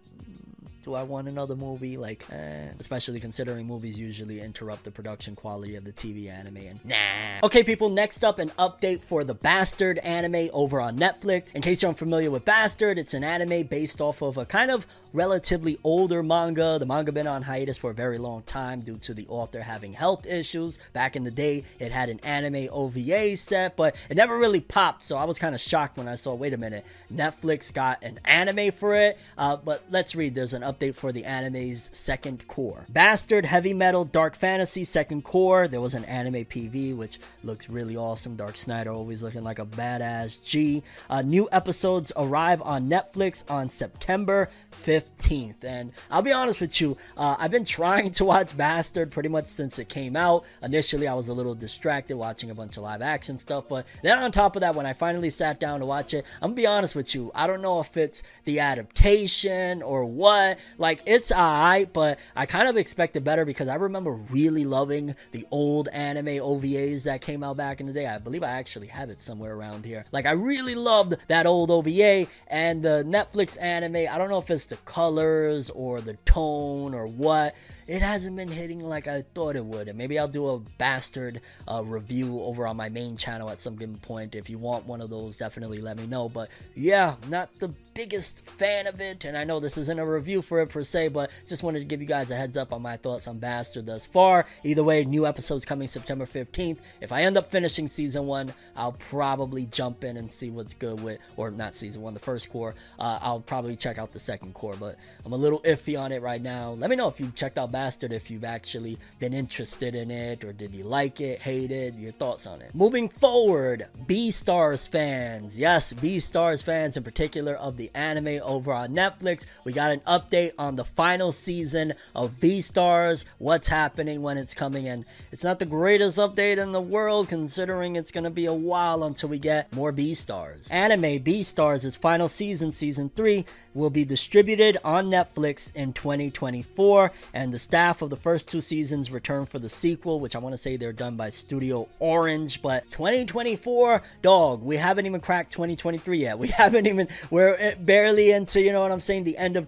[SPEAKER 1] do I want another movie? Like, eh, especially considering movies usually interrupt the production quality of the TV anime. And nah. Okay, people. Next up, an update for the Bastard anime over on Netflix. In case you're unfamiliar with Bastard, it's an anime based off of a kind of relatively older manga. The manga been on hiatus for a very long time due to the author having health issues. Back in the day, it had an anime OVA set, but it never really popped. So I was kind of shocked when I saw. Wait a minute, Netflix got an anime for it. Uh, but let's read. There's an update for the anime's second cour. Bastard Heavy Metal Dark Fantasy second cour. There was an anime PV which looks really awesome. Dark Schneider always looking like a badass G. Uh, new episodes arrive on Netflix on September 15th. And I'll be honest with you, uh, I've been trying to watch Bastard pretty much since it came out. Initially, I was a little distracted watching a bunch of live action stuff, but then on top of that, when I finally sat down to watch it, I'm gonna be honest with you, I don't know if it's the adaptation or what. Like, it's alright, but I kind of expected better because I remember really loving the old anime OVAs that came out back in the day. I believe I actually have it somewhere around here. Like, I really loved that old OVA and the Netflix anime. I don't know if it's the colors or the tone or what. It hasn't been hitting like I thought it would. And maybe I'll do a bastard uh, review over on my main channel at some given point. If you want one of those, definitely let me know. But yeah, not the biggest fan of it. And I know this isn't a review for it per se, but just wanted to give you guys a heads up on my thoughts on Bastard thus far. Either way, new episodes coming September 15th. If I end up finishing season one, I'll probably jump in and see what's good with, or not season one, the first cour. Uh, I'll probably check out the second cour, but I'm a little iffy on it right now. Let me know if you checked out Bastard, if you've actually been interested in it, or did you like it, hate it, your thoughts on it. Moving forward, Beastars fans. Yes, Beastars fans in particular of the anime over on Netflix. We got an update update on the final season of Beastars, what's happening when it's coming in. It's not the greatest update in the world considering it's going to be a while until we get more Beastars. Anime Beastars, its final season, season 3, will be distributed on Netflix in 2024, and the staff of the first two seasons return for the sequel, which I want to say they're done by Studio Orange. But 2024, dog, we haven't even cracked 2023 yet. We haven't even, we're eh, barely into, you know what I'm saying, the end of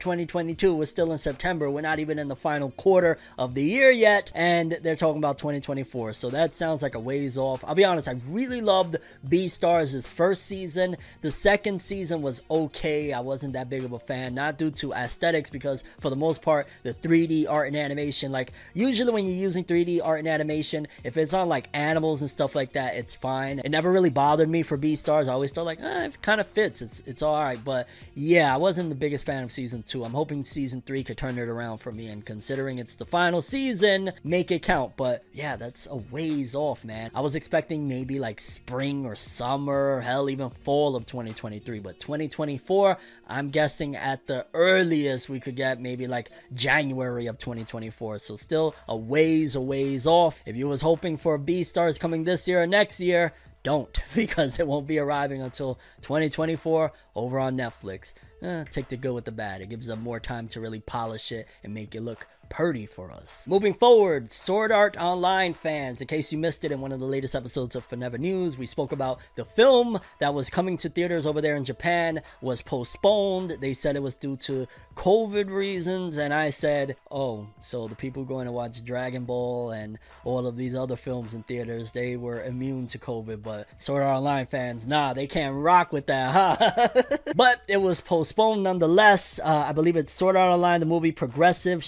[SPEAKER 1] 2022. We're still in September. We're not even in the final quarter of the year yet, and they're talking about 2024. So that sounds like a ways off. I'll be honest, I really loved Beastars' first season. The second season was okay. I wasn't that big of a fan, not due to aesthetics, because for the most part, the 3D art and animation, like usually when you're using 3D art and animation, if it's on like animals and stuff like that, it's fine. It never really bothered me for Beastars. I always thought like, eh, it kind of fits. It's it's all right. But yeah, I wasn't the biggest fan of season two. I'm hoping season three could turn it around for me. And considering it's the final season, make it count. But yeah, that's a ways off, man. I was expecting maybe like spring or summer, hell, even fall of 2023. But 2024, I'm guessing at the earliest we could get maybe like January of 2024. So still a ways, a ways off. If you was hoping for Beastars coming this year or next year, don't because it won't be arriving until 2024 over on Netflix. Eh, take the good with the bad. It gives them more time to really polish it and make it look purdy for us. Moving forward, Sword Art Online fans, in case you missed it in one of the latest episodes of Forever News, we spoke about the film that was coming to theaters over there in Japan was postponed. They said it was due to COVID reasons, and I said, oh, so the people going to watch Dragon Ball and all of these other films in theaters, they were immune to COVID, but Sword Art Online fans, nah, they can't rock with that, huh? but it was postponed nonetheless. Uh, I believe it's Sword Art Online, the movie Progressive,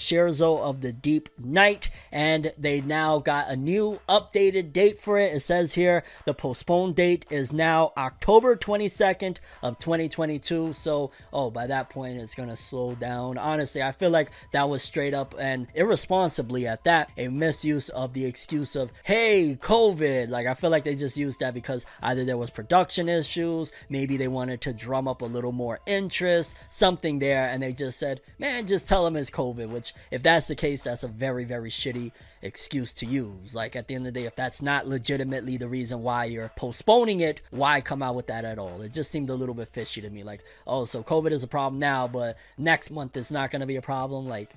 [SPEAKER 1] Scherzo of the Deep Night, and they now got a new updated date for it. It says here the postponed date is now October 22nd of 2022. So, oh, by that point it's gonna slow down. Honestly, I feel like that was straight up and irresponsibly at that a misuse of the excuse of hey COVID. Like I feel like they just used that because either there was production issues, maybe they wanted to drum up a little more interest, something there, and they just said, man, just tell them it's COVID. Which if that's the case, that's a very, very shitty excuse to use. Like at the end of the day, if that's not legitimately the reason why you're postponing it, why come out with that at all? It just seemed a little bit fishy to me. Like, oh, so COVID is a problem now, but next month it's not going to be a problem. Like,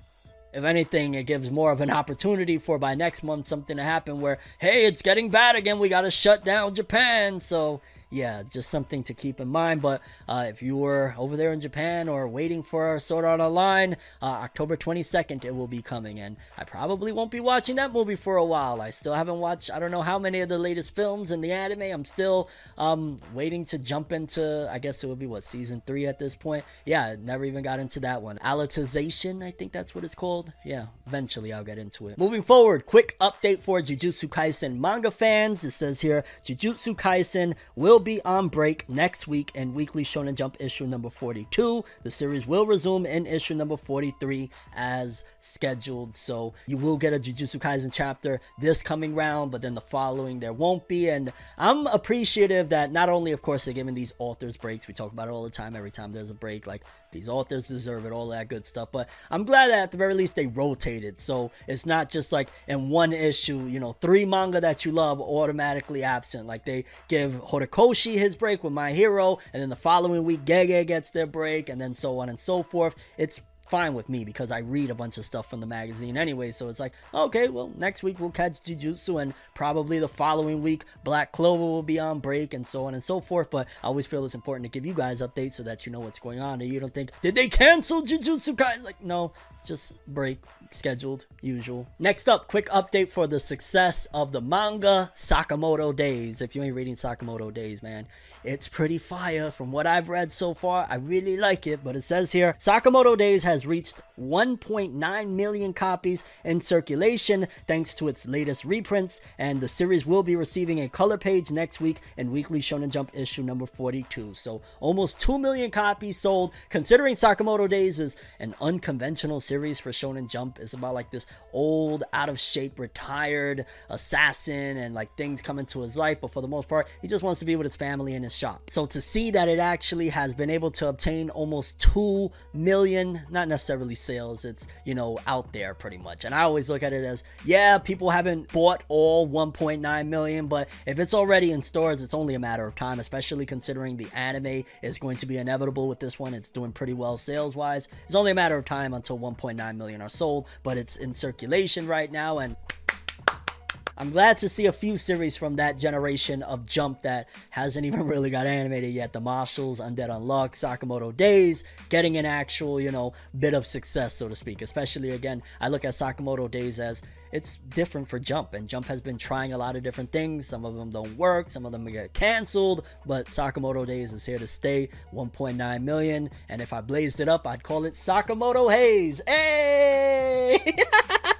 [SPEAKER 1] if anything, it gives more of an opportunity for by next month something to happen where, hey, it's getting bad again. We got to shut down Japan. So yeah, just something to keep in mind. But uh, if you were over there in Japan or waiting for Sword Art Online, uh, October 22nd it will be coming, and I probably won't be watching that movie for a while. I still haven't watched I don't know how many of the latest films in the anime. I'm still um, waiting to jump into. I guess it would be what season three at this point. Yeah, never even got into that one. Alicization, I think that's what it's called. Yeah, eventually I'll get into it. Moving forward, quick update for Jujutsu Kaisen manga fans. It says here Jujutsu Kaisen will be on break next week in Weekly Shonen Jump issue number 42. The series will resume in issue number 43 as scheduled. So you will get a Jujutsu Kaisen chapter this coming round, but then the following there won't be. And I'm appreciative that not only, of course, they're giving these authors breaks. We talk about it all the time. Every time there's a break, like these authors deserve it, all that good stuff. But I'm glad that at the very least they rotated. So it's not just like in one issue, you know, three manga that you love automatically absent. Like they give Horikoshi his break with My Hero, and then the following week Gege gets their break, and then so on and so forth. It's fine with me because I read a bunch of stuff from the magazine anyway. So it's like, okay, well, next week we'll catch Jujutsu, and probably the following week Black Clover will be on break, and so on and so forth. But I always feel it's important to give you guys updates so that you know what's going on, and you don't think, did they cancel Jujutsu Kaisen? Like, no, just break scheduled usual next up quick update for the success of the manga sakamoto days if you ain't reading sakamoto days man it's pretty fire from what i've read so far. I really like it but it says here sakamoto days has reached 1.9 million copies in circulation thanks to its latest reprints and the series will be receiving a color page next week in weekly shonen jump issue number 42 so almost 2 million copies sold. Considering sakamoto days is an unconventional series for shonen jump it's about like this old out of shape retired assassin and like things come into his life but for the most part he just wants to be with his family and his shop so to see that it actually has been able to obtain almost 2 million not necessarily sales. It's, you know, out there pretty much. And I always look at it as, yeah, people haven't bought all 1.9 million, but if it's already in stores, it's only a matter of time, especially considering the anime is going to be inevitable with this one. It's doing pretty well sales wise. It's only a matter of time until 1.9 million are sold, but it's in circulation right now and I'm glad to see a few series from that generation of Jump that hasn't even really got animated yet. The Marshals, Undead Unluck, Sakamoto Days, getting an actual, you know, bit of success, so to speak. Especially again, I look at Sakamoto Days as it's different for Jump, and Jump has been trying a lot of different things. Some of them don't work, some of them get canceled, but Sakamoto Days is here to stay. 1.9 million, and if I blazed it up, I'd call it Sakamoto Haze. Hey!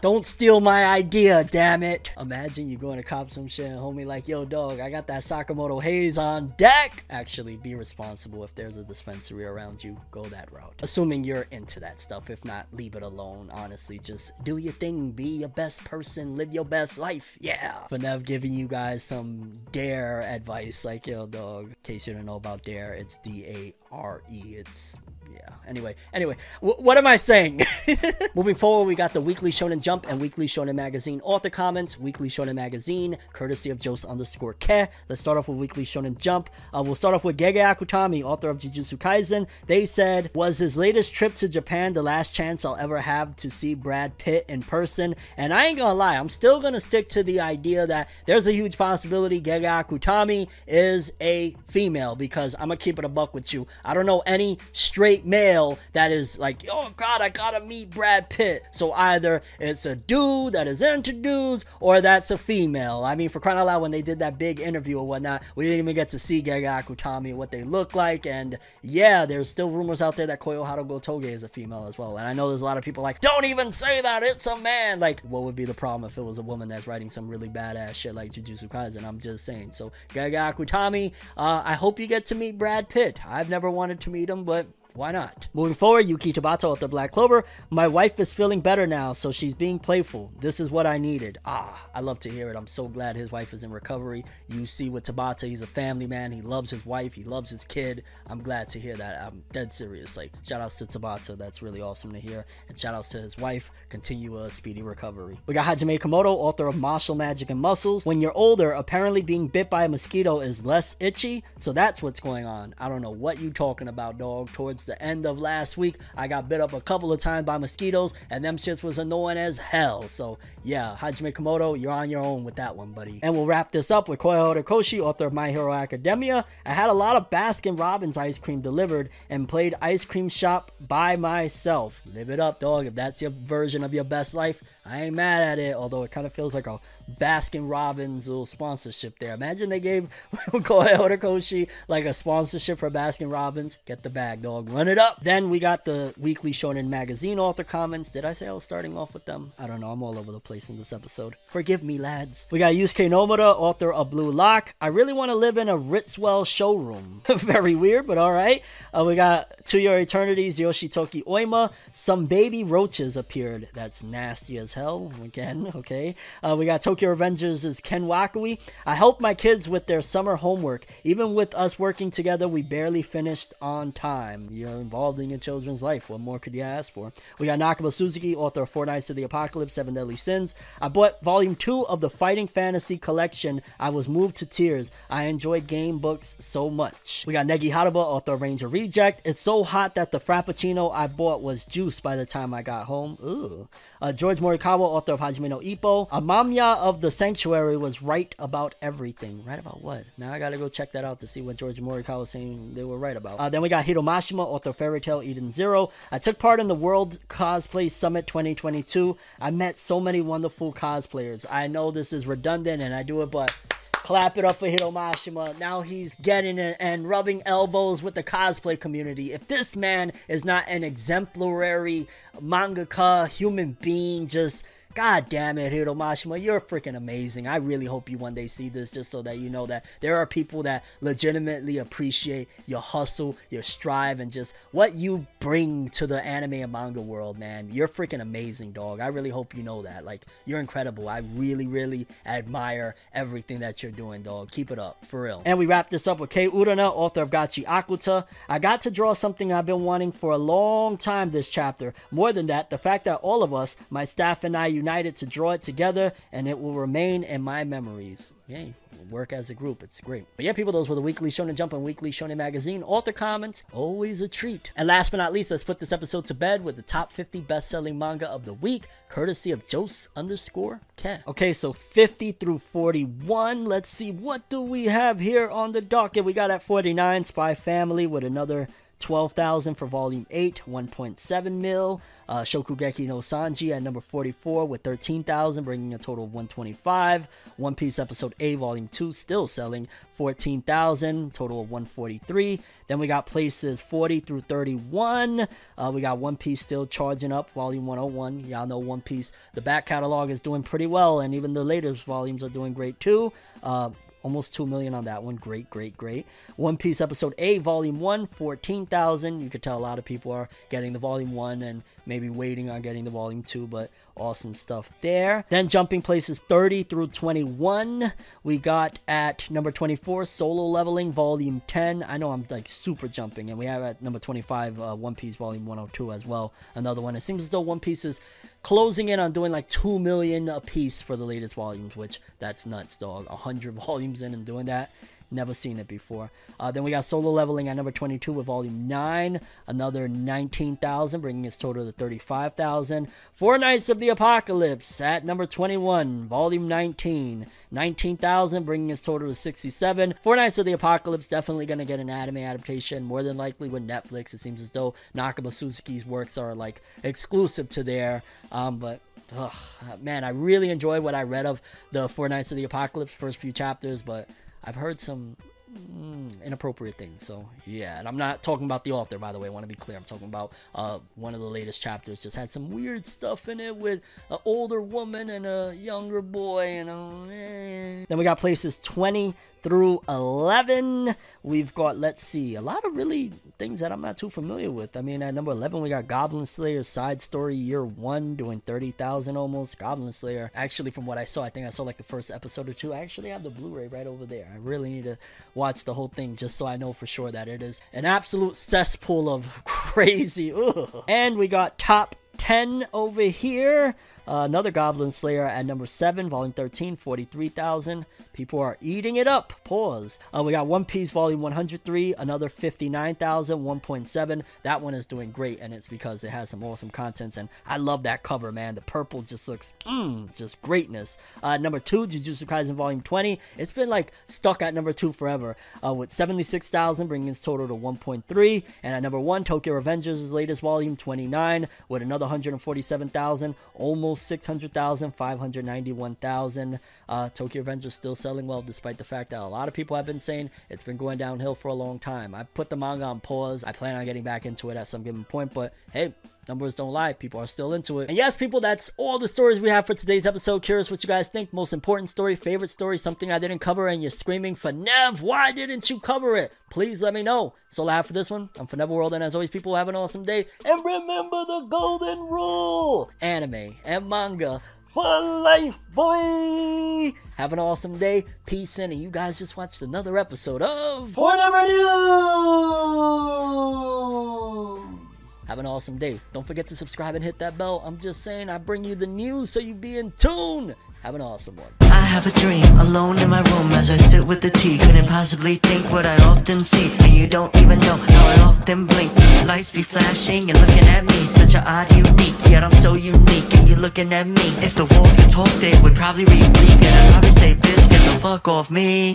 [SPEAKER 1] Don't steal my idea, damn it. Imagine you going to cop some shit and homie like, yo, dog, I got that Sakamoto haze on deck. Actually, be responsible if there's a dispensary around you. Go that route. Assuming you're into that stuff. If not, leave it alone. Honestly, just do your thing. Be your best person. Live your best life. Yeah. Fanev giving you guys some dare advice. Like, yo, dog, in case you don't know about dare, it's D A R E. It's yeah. Anyway, anyway, what am I saying? Moving forward, we got the Weekly Shonen Jump and Weekly Shonen Magazine author comments. Weekly Shonen Magazine, courtesy of Jose underscore Ke. Let's start off with Weekly Shonen Jump. Uh, we'll start off with Gege Akutami, author of Jujutsu Kaisen. They said, "Was his latest trip to Japan the last chance I'll ever have to see Brad Pitt in person?" And I ain't gonna lie, I'm still gonna stick to the idea that there's a huge possibility Gege Akutami is a female because I'm gonna keep it a buck with you. I don't know any straight male that is like, oh god, I gotta meet Brad Pitt. So either it's a dude that is into dudes or that's a female. I mean, for crying out loud, when they did that big interview or whatnot, we didn't even get to see Gege Akutami what they look like. And yeah, there's still rumors out there that Koyo Harugo is a female as well. And I know there's a lot of people like, don't even say that, it's a man. Like, what would be the problem if it was a woman that's writing some really badass shit like Jujutsu Kaisen? I'm just saying. So, Gege Akutami, uh, I hope you get to meet Brad Pitt. I've never wanted to meet him, but why not? Moving forward, Yuki Tabata with the Black Clover. My wife is feeling better now, so she's being playful. This is what I needed. Ah, I love to hear it. I'm so glad his wife is in recovery. You see with Tabata, he's a family man. He loves his wife. He loves his kid. I'm glad to hear that. I'm dead serious. Like, shout outs to Tabata. That's really awesome to hear. And shout outs to his wife. Continue a speedy recovery. We got Hajime Komoto, author of Mashle Magic and Muscles. When you're older, apparently being bit by a mosquito is less itchy. So that's what's going on. I don't know what you talking about, dog. Towards the end of last week, I got bit up a couple of times by mosquitoes, and them shits was annoying as hell. So yeah, Hajime Komoto, you're on your own with that one, buddy. And we'll wrap this up with Kohei Horikoshi, author of My Hero Academia. I had a lot of Baskin Robbins ice cream delivered and played ice cream shop by myself. Live it up, dog. If that's your version of your best life, I ain't mad at it. Although it kind of feels like a Baskin Robbins little sponsorship there. Imagine they gave Kohei Horikoshi like a sponsorship for Baskin Robbins. Get the bag, dog. Run it up. Then we got the Weekly Shonen Magazine author comments. Did I say I was starting off with them? I don't know. I'm all over the place in this episode. Forgive me, lads. We got Yusuke Nomura, author of Blue Lock. I really want to live in a Ritzwell showroom. Very weird, but all right. Uh, we got To Your Eternities, Yoshitoki Oima. Some baby roaches appeared. That's nasty as hell. Again, okay. Uh, we got Tokyo Revengers' Ken Wakui. I helped my kids with their summer homework. Even with us working together, we barely finished on time. You're involved in your children's life. What more could you ask for? We got Nakaba Suzuki, author of Four Knights of the Apocalypse, Seven Deadly Sins. I bought volume two of the Fighting Fantasy collection. I was moved to tears. I enjoy game books so much. We got Negi Haruba, author of Ranger Reject. It's so hot that the Frappuccino I bought was juice by the time I got home. Ugh. Uh, George Morikawa, author of Hajime no Ippo. Amamiya of the Sanctuary was right about everything. Right about what? Now I gotta go check that out to see what George Morikawa was saying they were right about. Uh, then we got Hiro Mashima, author Fairy Tail Eden Zero. I took part in the World Cosplay Summit 2022. I met so many wonderful cosplayers. I know this is redundant and I do it, but clap it up for Hiro Mashima. Now he's getting it and rubbing elbows with the cosplay community. If this man is not an exemplary mangaka, human being, just God damn it, Hiro Mashima, you're freaking amazing. I really hope you one day see this just so that you know that there are people that legitimately appreciate your hustle, your strive, and just what you bring to the anime and manga world, man. You're freaking amazing, dog. I really hope you know that. Like, you're incredible. I really, really admire everything that you're doing, dog. Keep it up, for real. And we wrap this up with Kei Urana, author of Gachi Akuta. I got to draw something I've been wanting for a long time this chapter. More than that, the fact that all of us, my staff and I, united to draw it together, and it will remain in my memories. Yay, work as a group. It's great. But yeah, people, those were the Weekly Shonen Jump and Weekly Shonen Magazine. Author comments, always a treat. And last but not least, let's put this episode to bed with the top 50 best-selling manga of the week, courtesy of Jose underscore Ken. Okay, so 50 through 41. Let's see, what do we have here on the docket? We got at 49, Spy Family with another 12,000 for volume 8, 1.7 mil. Uh, Shokugeki no Sanji at number 44 with 13,000, bringing a total of 125. One Piece episode A, volume 2, still selling 14,000, total of 143. Then we got places 40 through 31. Uh, we got One Piece still charging up, volume 101. Y'all know One Piece, the back catalog is doing pretty well, and even the latest volumes are doing great too. Uh, almost 2 million on that one. Great great great. One piece episode a volume 1 14000 you could tell a lot of people are getting the volume 1 and maybe waiting on getting the volume 2 but awesome stuff there. Then jumping places 30 through 21 we got at number 24 solo leveling volume 10 i know i'm like super jumping and we have at number 25 uh, one piece volume 102 as well. Another one. It seems as though one piece is closing in on doing like 2 million a piece for the latest volumes which that's nuts dog. 100 volumes in and doing that never seen it before. Uh, then we got solo leveling at number 22 with volume 9 another 19000 bringing its total to 35000 four knights of the apocalypse at number 21 volume 19 19000 bringing its total to 67 four knights of the apocalypse definitely going to get an anime adaptation more than likely with netflix. It seems as though nakaba suzuki's works are like exclusive to there. Um, but Ugh, man, I really enjoyed what I read of the Four Knights of the Apocalypse first few chapters, but I've heard some mm, inappropriate things. So yeah, and I'm not talking about the author, by the way. I want to be clear. I'm talking about uh, one of the latest chapters. Just had some weird stuff in it with an older woman and a younger boy, and a, eh. then we got places 20 through 11. We've got, let's see, a lot of really things that I'm not too familiar with. I mean, at number 11, we got Goblin Slayer side story year one doing 30,000 almost. Goblin Slayer, actually, from what I saw, I think I saw like the first episode or two. I actually have the Blu ray right over there. I really need to watch the whole thing just so I know for sure that it is an absolute cesspool of crazy. Ugh. And we got top 10 over here. Uh, another Goblin Slayer at number 7, Volume 13, 43,000. People are eating it up. Pause. Uh, we got One Piece Volume 103, another 59,000, 1.7. That one is doing great, and it's because it has some awesome contents. And I love that cover, man. The purple just looks, mmm, just greatness. Uh, number 2, Jujutsu Kaisen Volume 20. It's been like stuck at number 2 forever, uh, with 76,000, bringing its total to 1.3. And at number 1, Tokyo Revengers' latest volume 29, with another 147,000, almost 600,000, 591,000. Uh, Tokyo Revengers still selling well, despite the fact that a lot of people have been saying it's been going downhill for a long time. I put the manga on pause. I plan on getting back into it at some given point, but hey, Numbers don't lie. People are still into it. And yes, people, that's all the stories we have for today's episode. Curious what you guys think. Most important story, favorite story, something I didn't cover, and you're screaming for Nev. Why didn't you cover it? Please let me know. That's all for this one. I'm for Never World, and as always, people have an awesome day. And remember the golden rule: anime and manga for life, boy. Have an awesome day. Peace in, and you guys just watched another episode of Forever News. Have an awesome day. Don't forget to subscribe and hit that bell. I'm just saying, I bring you the news so you be in tune. Have an awesome one.
[SPEAKER 3] I have a dream, alone in my room as I sit with the tea. Couldn't possibly think what I often see. And you don't even know how I often blink. Lights be flashing and looking at me. Such a odd, unique, yet I'm so unique. And you're looking at me. If the walls could talk, they would probably read bleak. And I'd probably say, bitch, get the fuck off me.